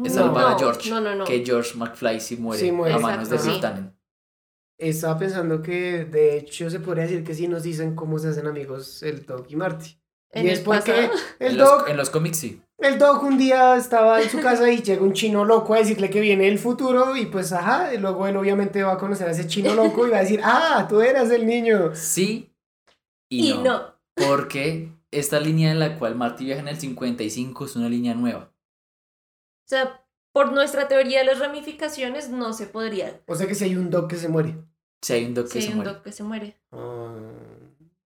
Es No. salvar a No, George. no, no, no. Que George McFly sí muere, Sí muere. a manos de. Tannen. Estaba pensando que de hecho se podría decir que sí nos dicen cómo se hacen amigos el Doc y Marty. Y es porque pasado. el En los, en los cómics sí. el Doc un día estaba en su casa y llega un chino loco a decirle que viene el futuro y pues ajá, y luego él obviamente va a conocer a ese chino loco y va a decir, ah, tú eras el niño. Sí y, Y no. no. Porque esta línea en la cual Marty viaja en el 55 es una línea nueva. O sea, por nuestra teoría de las ramificaciones no se podría. O sea que si hay un Doc que se muere. Si hay un Doc que Si se hay un muere. Doc que se muere.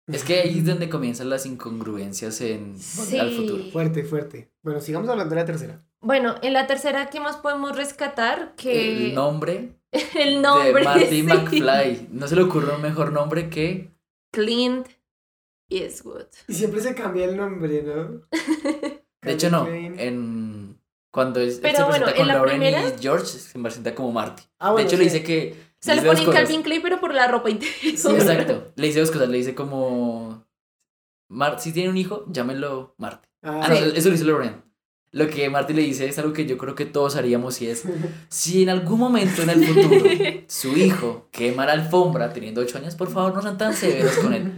Es que ahí es donde comienzan las incongruencias en Sí. al futuro. Fuerte, fuerte. Bueno, sigamos hablando de la tercera. Bueno, en la tercera, ¿qué más podemos rescatar? Que El nombre, el nombre de Marty sí. McFly. No se le ocurre un mejor nombre que Clint Eastwood. Y siempre se cambia el nombre, ¿no? De hecho, no. En, cuando es, él Pero se bueno, presenta en con la Lauren primera- y George, se presenta como Marty. Ah, de bueno, hecho, le dice que. Se le dice dos ponen. Calvin Klein, pero por la ropa interior. Sí, exacto. Le dice dos cosas. Le dice como. Mar si tiene un hijo, llámenlo Marty. Ah, Ah, no, Sí. eso lo dice Lauren. Lo que Marty le dice es algo que yo creo que todos haríamos y es. Si en algún momento en el futuro su hijo quema la alfombra teniendo 8 años, por favor, no sean tan severos con él.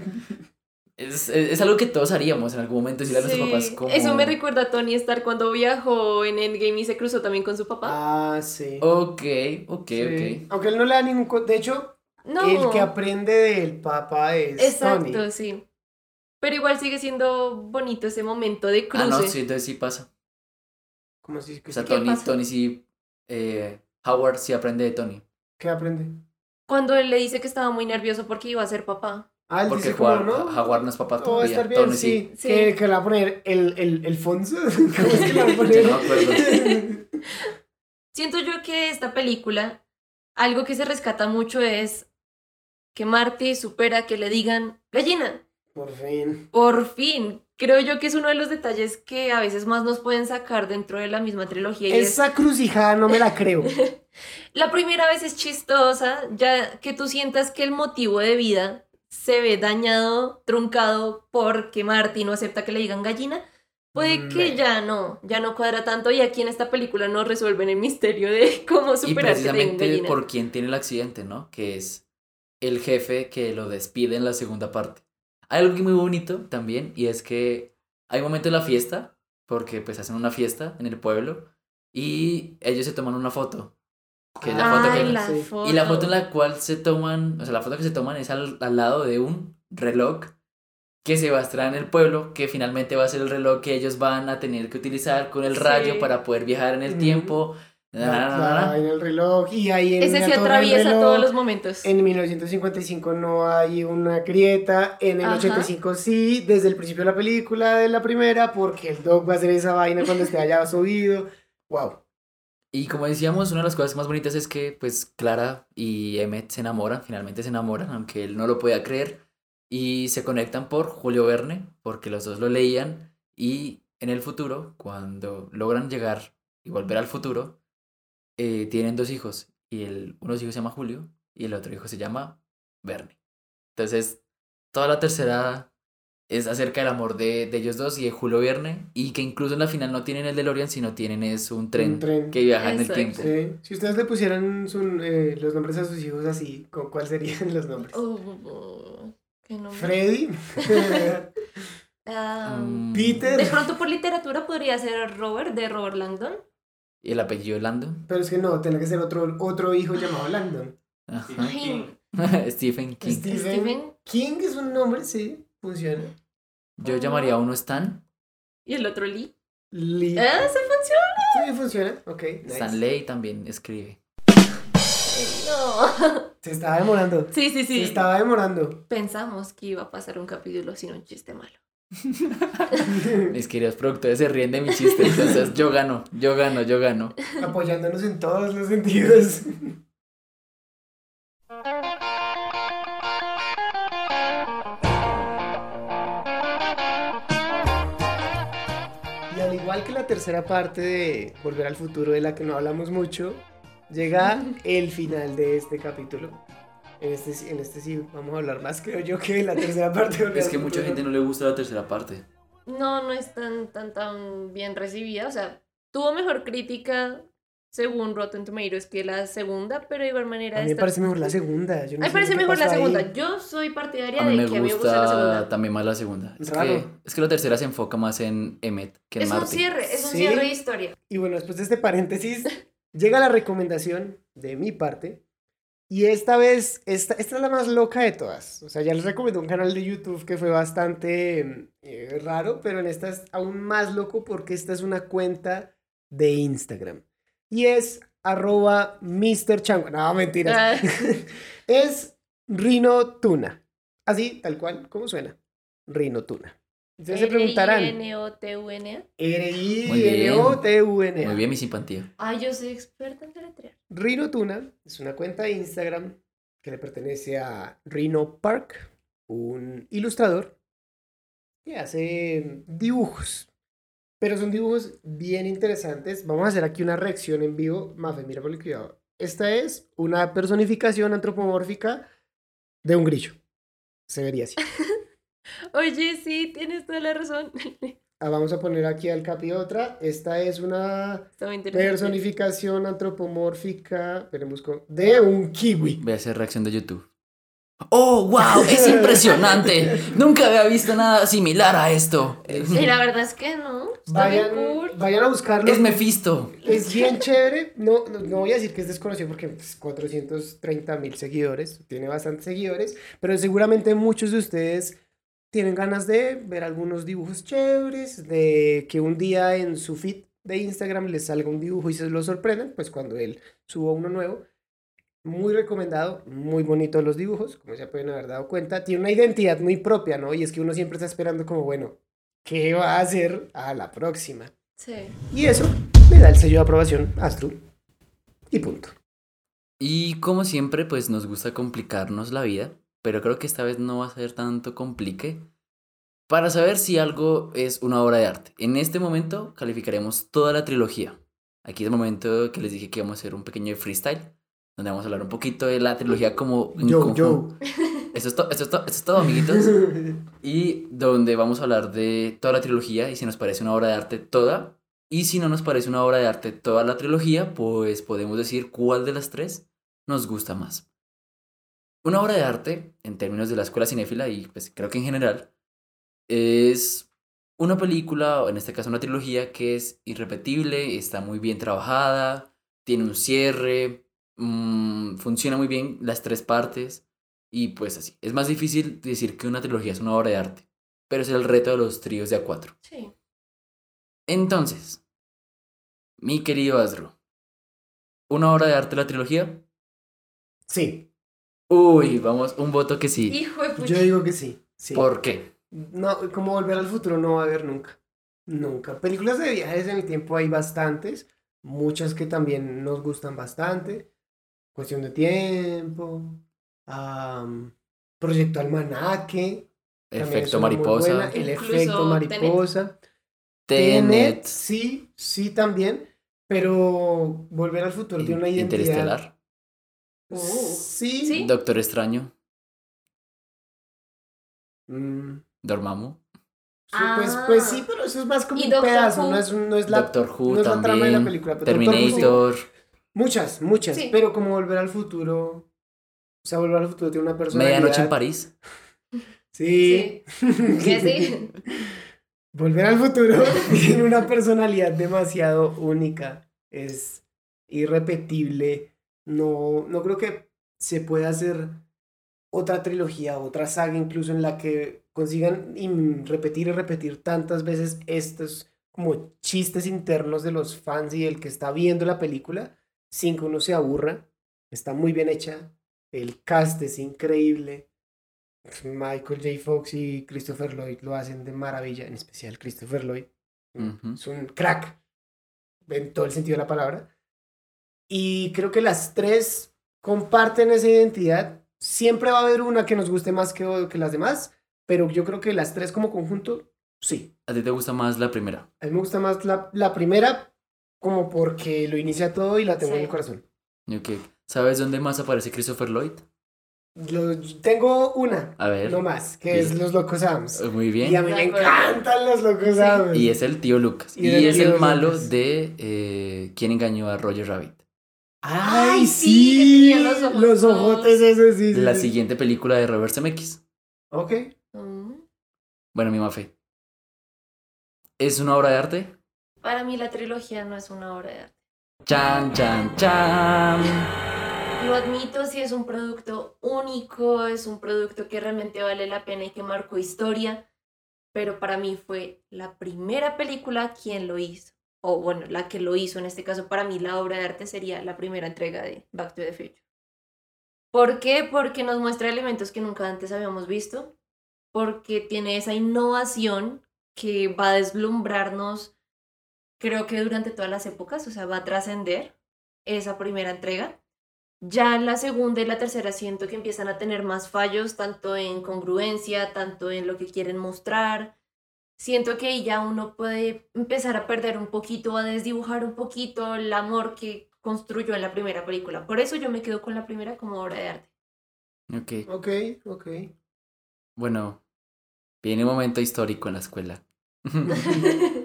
Es, es, es algo que todos haríamos en algún momento, decirle a nuestros Sí, papás como... Eso me recuerda a Tony Stark cuando viajó en Endgame y se cruzó también con su papá. Ah, sí. Ok, ok, Sí. ok. Aunque él no le da ningún... co- De hecho, no. el que aprende del papá es Exacto, Tony. sí. Pero igual sigue siendo bonito ese momento de cruce. Ah, no, sí, entonces sí pasa. ¿Cómo así? O sea, ¿Qué Tony, pasa? Tony sí... eh, Howard sí aprende de Tony. ¿Qué aprende? Cuando él le dice que estaba muy nervioso porque iba a ser papá. Ah, él Porque dice como, Howard, ¿no? Es papá a todavía. estar bien, Tony sí. sí. Sí. Que, que le va a poner el, el, el Fonso. ¿Cómo es que le va a poner? No acuerdo. Siento yo que esta película, algo que se rescata mucho es que Marty supera que le digan gallina. Por fin. Por fin. Creo yo que es uno de los detalles que a veces más nos pueden sacar dentro de la misma trilogía. Y es, Esa crucijada no me la creo. la primera vez es chistosa, ya que tú sientas que el motivo de vida se ve dañado, truncado, porque Marty no acepta que le digan gallina. Puede que Me- ya no, ya no cuadra tanto y aquí en esta película no resuelven el misterio de cómo Y superar que digan precisamente gallina. por quien tiene el accidente, ¿no? Que es el jefe que lo despide en la segunda parte. Hay algo que muy bonito también, y es que hay un momento en la fiesta, porque pues hacen una fiesta en el pueblo, y ellos se toman una foto. Que es la foto Ay, que... la sí. foto. Y la foto en la cual se toman, o sea, la foto que se toman es al, al lado de un reloj que se va a estrenar en el pueblo, que finalmente va a ser el reloj que ellos van a tener que utilizar con el Sí. rayo para poder viajar en el Ujú. tiempo. Na, na, na, na, na. en el reloj. Y ahí en Ese del atraviesa reloj, todos los momentos. En 1955 no hay una grieta. En el Ajá. 85 sí, desde el principio de la película, de la primera, porque el Doc va a hacer esa vaina cuando esté allá subido. Wow. Y como decíamos, una de las cosas más bonitas es que pues Clara y Emmett se enamoran, finalmente se enamoran, aunque él no lo podía creer, y se conectan por Julio Verne, porque los dos lo leían, y en el futuro, cuando logran llegar y volver al futuro, eh, tienen dos hijos, y el, uno de los hijos se llama Julio, y el otro hijo se llama Verne. Entonces, toda la tercera es acerca del amor de, de ellos dos y de Julio Verne, y que incluso en la final no tienen el DeLorean, sino tienen es un tren, Un tren. que viaja en el tiempo. Sí. Si ustedes le pusieran su- eh, los nombres a sus hijos así, ¿con ¿cuál serían los nombres? Oh, qué nombre. Freddy, Ah, Mm, Peter. de pronto por literatura podría ser Robert, de Robert Langdon. Y el apellido Landon. Pero es que no, tiene que ser otro, otro hijo llamado. Ajá. Ay, Stephen King. Stephen Stephen. King es un nombre, sí, funciona. Yo llamaría a uno Stan. Y el otro Lee. Lee. Ah, se funciona. Sí, funciona. Ok, nice. Stan Lee también escribe. No. Se estaba demorando. Sí, sí, sí. Se estaba demorando. Pensamos que iba a pasar un capítulo sin un chiste malo. Mis queridos productores se ríen de mi chiste, entonces yo gano, yo gano, yo gano. Apoyándonos en todos los sentidos. Tercera parte de Volver al Futuro, de la que no hablamos mucho, llega el final de este capítulo. En este, sí- en este sí vamos a hablar más, creo yo, que en la tercera parte. de Es que mucha gente no le gusta la tercera parte. No, no es tan, tan, tan bien recibida. O sea, tuvo mejor crítica según Rotten Tomatoes que la segunda, pero de igual manera. A mí me esta- parece mejor la segunda. Yo no A mí me parece mejor la pasó ahí. segunda. Yo soy partidaria A mí de me que a mí me gusta la gusta segunda. también más la segunda. Es Raro. que, es que la tercera se enfoca más en Emmet que en Es un Marty. cierre, es un Sí. cierre de historia. Y bueno, después de este paréntesis, llega la recomendación de mi parte. Y esta vez, esta, esta es la más loca de todas. O sea, ya les recomendé un canal de YouTube que fue bastante eh, raro, pero en esta es aún más loco porque esta es una cuenta de Instagram. Y es arroba Mr. Chango. No, mentiras. Ah. es Rino Tuna. Así, tal cual, como suena. Rino Tuna. Ustedes se preguntarán. R-I-N-O-T-U-N-A. R-I-N-O-T-U-N-A. Muy bien mi simpatía. Ah, yo soy experta en deletrear. Rino Tuna es una cuenta de Instagram que le pertenece a Rino Park, un ilustrador que hace dibujos. Pero son dibujos bien interesantes. Vamos a hacer aquí una reacción en vivo. Mafe, mira por el cuidado. Esta es una personificación antropomórfica de un grillo. Se vería así. Oye, sí, tienes toda la razón. Ah, vamos a poner aquí al capi otra. Esta es una personificación antropomórfica esperemos con- de un kiwi. Voy a hacer reacción de YouTube. ¡Oh, wow! ¡Es impresionante! Nunca había visto nada similar a esto. Y la verdad es que no. Está Vayan, bien cool. vayan a buscarlo. Es Mephisto. Es bien chévere. No, no, no voy a decir que es desconocido porque pues, 430 mil seguidores. Tiene bastantes seguidores. Pero seguramente muchos de ustedes tienen ganas de ver algunos dibujos chéveres. De que un día en su feed de Instagram les salga un dibujo y se lo sorprendan. Pues cuando él suba uno nuevo. Muy recomendado, muy bonito los dibujos, como ya pueden haber dado cuenta. Tiene una identidad muy propia, ¿no? Y es que uno siempre está esperando como, bueno, ¿qué va a hacer a la próxima? Sí. Y eso le da el sello de aprobación a Astru. Y punto. Y como siempre, pues nos gusta complicarnos la vida, pero creo que esta vez no va a ser tanto complique. Para saber si algo es una obra de arte, en este momento calificaremos toda la trilogía. Aquí es el momento que les dije que íbamos a hacer un pequeño freestyle, donde vamos a hablar un poquito de la trilogía como... Yo, yo. Eso es, todo, amiguitos. Y donde vamos a hablar de toda la trilogía y si nos parece una obra de arte toda. Y si no nos parece una obra de arte toda la trilogía, pues podemos decir cuál de las tres nos gusta más. Una obra de arte, en términos de la escuela cinéfila y pues creo que en general, es una película, o en este caso una trilogía, que es irrepetible, está muy bien trabajada, tiene un cierre, mm, funciona muy bien las tres partes. Y pues así, es más difícil decir que una trilogía es una obra de arte, pero es el reto de los tríos de A4. Sí. Entonces, mi querido Asdru, ¿una obra de arte la trilogía? Sí, Uy, vamos, un voto que sí. Hijo de pucha. yo digo que sí. sí. ¿Por qué? No, como volver al futuro no va a haber nunca. Nunca. Películas de viajes en el tiempo hay bastantes. Muchas que también nos gustan bastante. Cuestión de tiempo. Proyecto Almanaque. Efecto mariposa. El Incluso efecto mariposa. Tenet. sí, sí también. Pero Volver al futuro tiene una identidad. Interestelar. Uh, Sí. ¿Sí? Doctor Extraño. Mm, Dormammu. sí, pues, pues sí, pero eso es más como ¿Y un pedazo, Who? no es, no es la, Doctor Who no es la trama de la también. película. pero Doctor Who sí. Muchas, muchas, Sí. pero como Volver al Futuro, o sea, Volver al Futuro tiene una personalidad. Medianoche en París. Sí. Sí. Volver al Futuro tiene una personalidad demasiado única, es irrepetible, no, no creo que se pueda hacer otra trilogía, otra saga incluso en la que consigan repetir y repetir tantas veces estos como chistes internos de los fans y el que está viendo la película sin que uno se aburra. Está muy bien hecha, El cast es increíble. Michael J. Fox y Christopher Lloyd lo hacen de maravilla, en especial Christopher Lloyd. Ujú. Es un crack, en todo el sentido de la palabra. Y creo que las tres comparten esa identidad. Siempre va a haber una que nos guste más que, que las demás, pero yo creo que las tres como conjunto, sí. ¿A ti te gusta más la primera? A mí me gusta más la, la primera, como porque lo inicia todo y la tengo en Sí. el corazón. Ok. ¿Sabes dónde más aparece Christopher Lloyd? Lo- tengo una, A ver. no más, que es Bien. Los Locos Adams. Eh, Muy Y a bien. mí me encantan Los Locos Adams. Y es el tío Lucas. Y Y, el es el malo Lucas. de eh, ¿Quién engañó a Roger Rabbit? ¡Ay, Ay, sí! sí, los ojos Los ojotes esos, sí. sí, La sí. siguiente película de Robert Zemeckis. Ok. Mm. Bueno, mi mafe. ¿Es una obra de arte? Para mí la trilogía no es una obra de arte. Chan, chan, chan. Lo admito, si es un producto único, es un producto que realmente vale la pena y que marcó historia, pero para mí fue la primera película quien lo hizo, o bueno, la que lo hizo, en este caso para mí la obra de arte sería la primera entrega de Back to the Future. ¿Por qué? Porque nos muestra elementos que nunca antes habíamos visto, porque tiene esa innovación que va a deslumbrarnos, creo que durante todas las épocas, o sea, va a trascender esa primera entrega. Ya en la segunda y la tercera siento que empiezan a tener más fallos, tanto en congruencia, tanto en lo que quieren mostrar. Siento que ahí ya uno puede empezar a perder un poquito, a desdibujar un poquito el amor que construyó en la primera película. Por eso yo me quedo con la primera como obra de arte. Ok. Ok, ok. Bueno, viene un momento histórico en la escuela.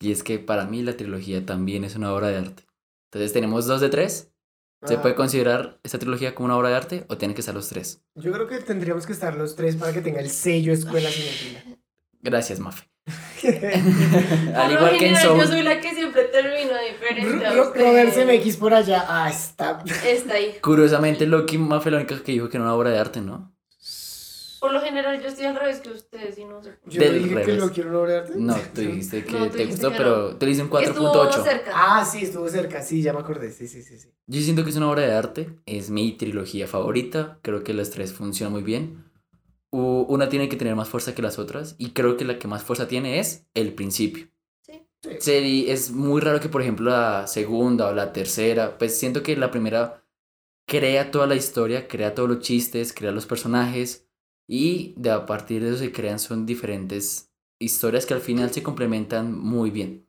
y es que para mí la trilogía también es una obra de arte. Entonces tenemos dos de tres. ¿Se Ah, puede considerar esta trilogía como una obra de arte o tienen que ser los tres? Yo creo que tendríamos que estar los tres para que tenga el sello escuela cinefila. Gracias, Mafe. Al igual que en Soul. Yo soy la que siempre termino diferente. a Ro- ustedes. Robert CMX por allá. Ah, está. Está ahí. Curiosamente, Loki Mafe la única que dijo que era una obra de arte, ¿no? Por lo general yo estoy al revés que ustedes y no sé. Yo Del no dije que revés. lo quiero lograr. arte. No, tú dijiste que No, tú te dijiste gustó, que pero no. te le hice un Estuvo 4.8. cerca. Ah, sí, estuvo cerca. Sí, ya me acordé. Sí, sí, sí. sí. Yo siento que es una obra de arte, es mi trilogía favorita, creo que las tres funcionan muy bien. U- Una tiene que tener más fuerza que las otras y creo que la que más fuerza tiene es el principio. Sí. Seri- es muy raro que por ejemplo la segunda o la tercera, pues siento que la primera crea toda la historia, crea todos los chistes, crea los personajes y de a partir de eso se crean son diferentes historias que al final se complementan muy bien.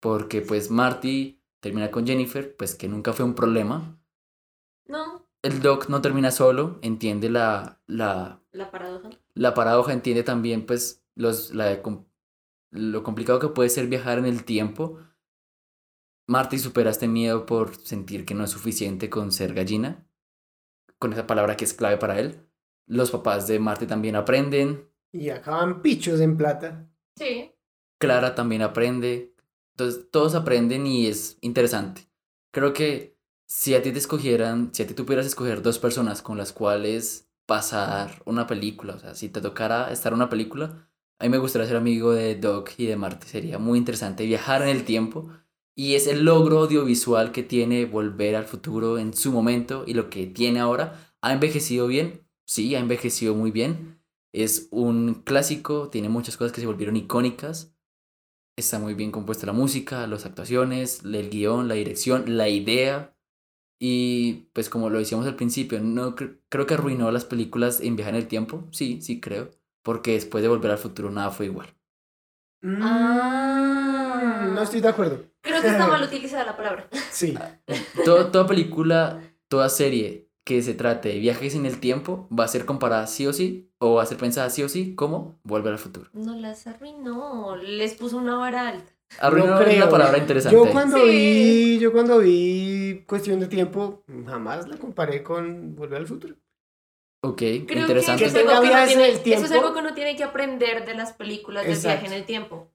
Porque pues Marty termina con Jennifer, pues que nunca fue un problema. No, El Doc no termina solo, entiende la, la, la paradoja. la paradoja, entiende también pues los, la, lo complicado que puede ser viajar en el tiempo. Marty supera este miedo por sentir que no es suficiente con ser gallina, con esa palabra que es clave para él. Los papás de Marty también aprenden, Y acaban pichos en plata. Sí. Clara también aprende. Entonces, todos aprenden y es interesante. Creo que si a ti te escogieran, si a ti tú pudieras escoger dos personas con las cuales pasar una película, o sea, si te tocara estar en una película, a mí me gustaría ser amigo de Doc y de Marty. Sería muy interesante viajar en el tiempo. Y es el logro audiovisual que tiene Volver al Futuro en su momento y lo que tiene ahora. ¿Ha envejecido bien? Sí, ha envejecido muy bien. Es un clásico, tiene muchas cosas que se volvieron icónicas. Está muy bien compuesta la música, las actuaciones, el guion, la dirección, la idea. Y pues como lo decíamos al principio, no cre- creo que arruinó las películas en Viajar en el Tiempo. Sí, sí creo. Porque después de Volver al Futuro nada fue igual. Ah. Mm, No estoy de acuerdo. Creo que está mal utilizada la palabra. Sí. Todo- toda película, toda serie que se trate de viajes en el tiempo va a ser comparada sí o sí, o va a ser pensada sí o sí como Volver al Futuro. No las arruinó, les puso una vara alta. Arruinó No es creo. una palabra interesante. Yo cuando Sí. vi, yo cuando vi Cuestión de Tiempo, jamás la comparé con Volver al Futuro. Ok, Creo interesante. que, eso, es algo que uno viajes en tiene, el tiempo. eso es algo que uno tiene que aprender de las películas del Exacto. viaje en el tiempo.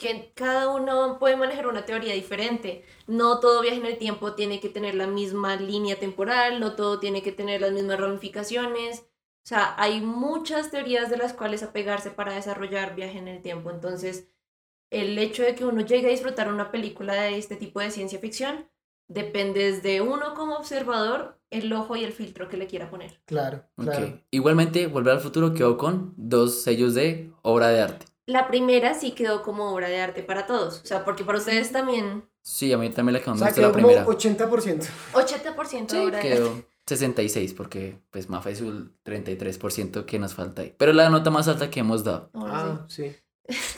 Que cada uno puede manejar una teoría diferente. No todo viaje en el tiempo tiene que tener la misma línea temporal, no todo tiene que tener las mismas ramificaciones. O sea, hay muchas teorías de las cuales apegarse para desarrollar viaje en el tiempo. Entonces, el hecho de que uno llegue a disfrutar una película de este tipo de ciencia ficción Dependes de uno como observador, el ojo y el filtro que le quiera poner. Claro, claro. Igualmente, Volver al Futuro quedó con dos sellos de obra de arte. La primera sí quedó como obra de arte para todos. O sea, porque para ustedes también Sí, a mí también la que O sea, quedó la como primera. 80%. 80% Sí, obra de arte. quedó 66 porque pues Mafe es el 33% que nos falta ahí. Pero la nota más alta que hemos dado. Ah, sí.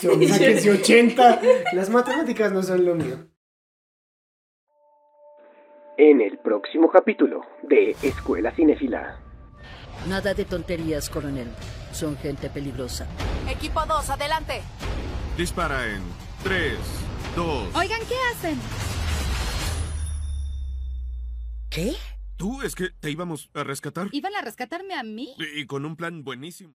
Yo me saqué ese 80. Las matemáticas no son lo mío. En el próximo capítulo de Escuela Cinéfila. Nada de tonterías, coronel. Son gente peligrosa. Equipo 2, adelante. Dispara en 3, 2. Oigan, ¿qué hacen? ¿Qué? Tú es que te íbamos a rescatar. ¿Iban a rescatarme a mí? Y con un plan buenísimo.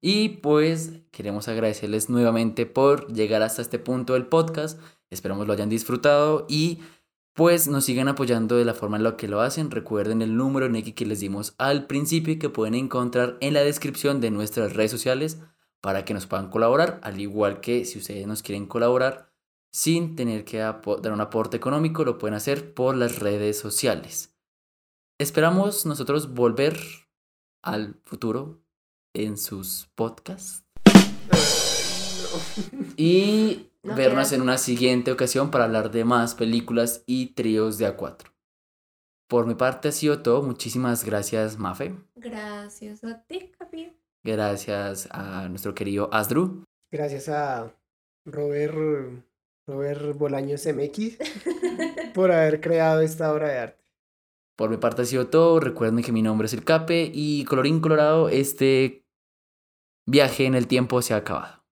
Y pues queremos agradecerles nuevamente por llegar hasta este punto del podcast. Esperamos lo hayan disfrutado y pues nos sigan apoyando de la forma en la que lo hacen. Recuerden el número Neki que les dimos al principio y que pueden encontrar en la descripción de nuestras redes sociales para que nos puedan colaborar, al igual que si ustedes nos quieren colaborar sin tener que dar un aporte económico, lo pueden hacer por las redes sociales. Esperamos nosotros volver al futuro en sus podcasts y No vernos en una siguiente ocasión para hablar de más películas y tríos de A4. Por mi parte ha sido todo. Muchísimas gracias, Mafe. Gracias a ti, Capi. Gracias a nuestro querido Asdru. Gracias a Robert, Robert Bolaños MX por haber creado esta obra de arte. Por mi parte ha sido todo. Recuerden que mi nombre es el Cape y colorín colorado, este viaje en el tiempo se ha acabado.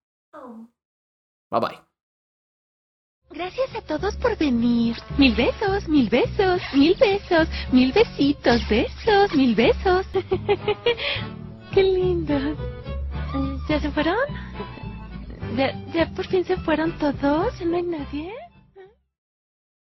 Bye bye. Todos por venir. Mil besos, mil besos, mil besos, mil besitos, besos, mil besos. Qué lindo. ¿Ya se fueron? ¿Ya, ¿Ya por fin se fueron todos? ¿No hay nadie?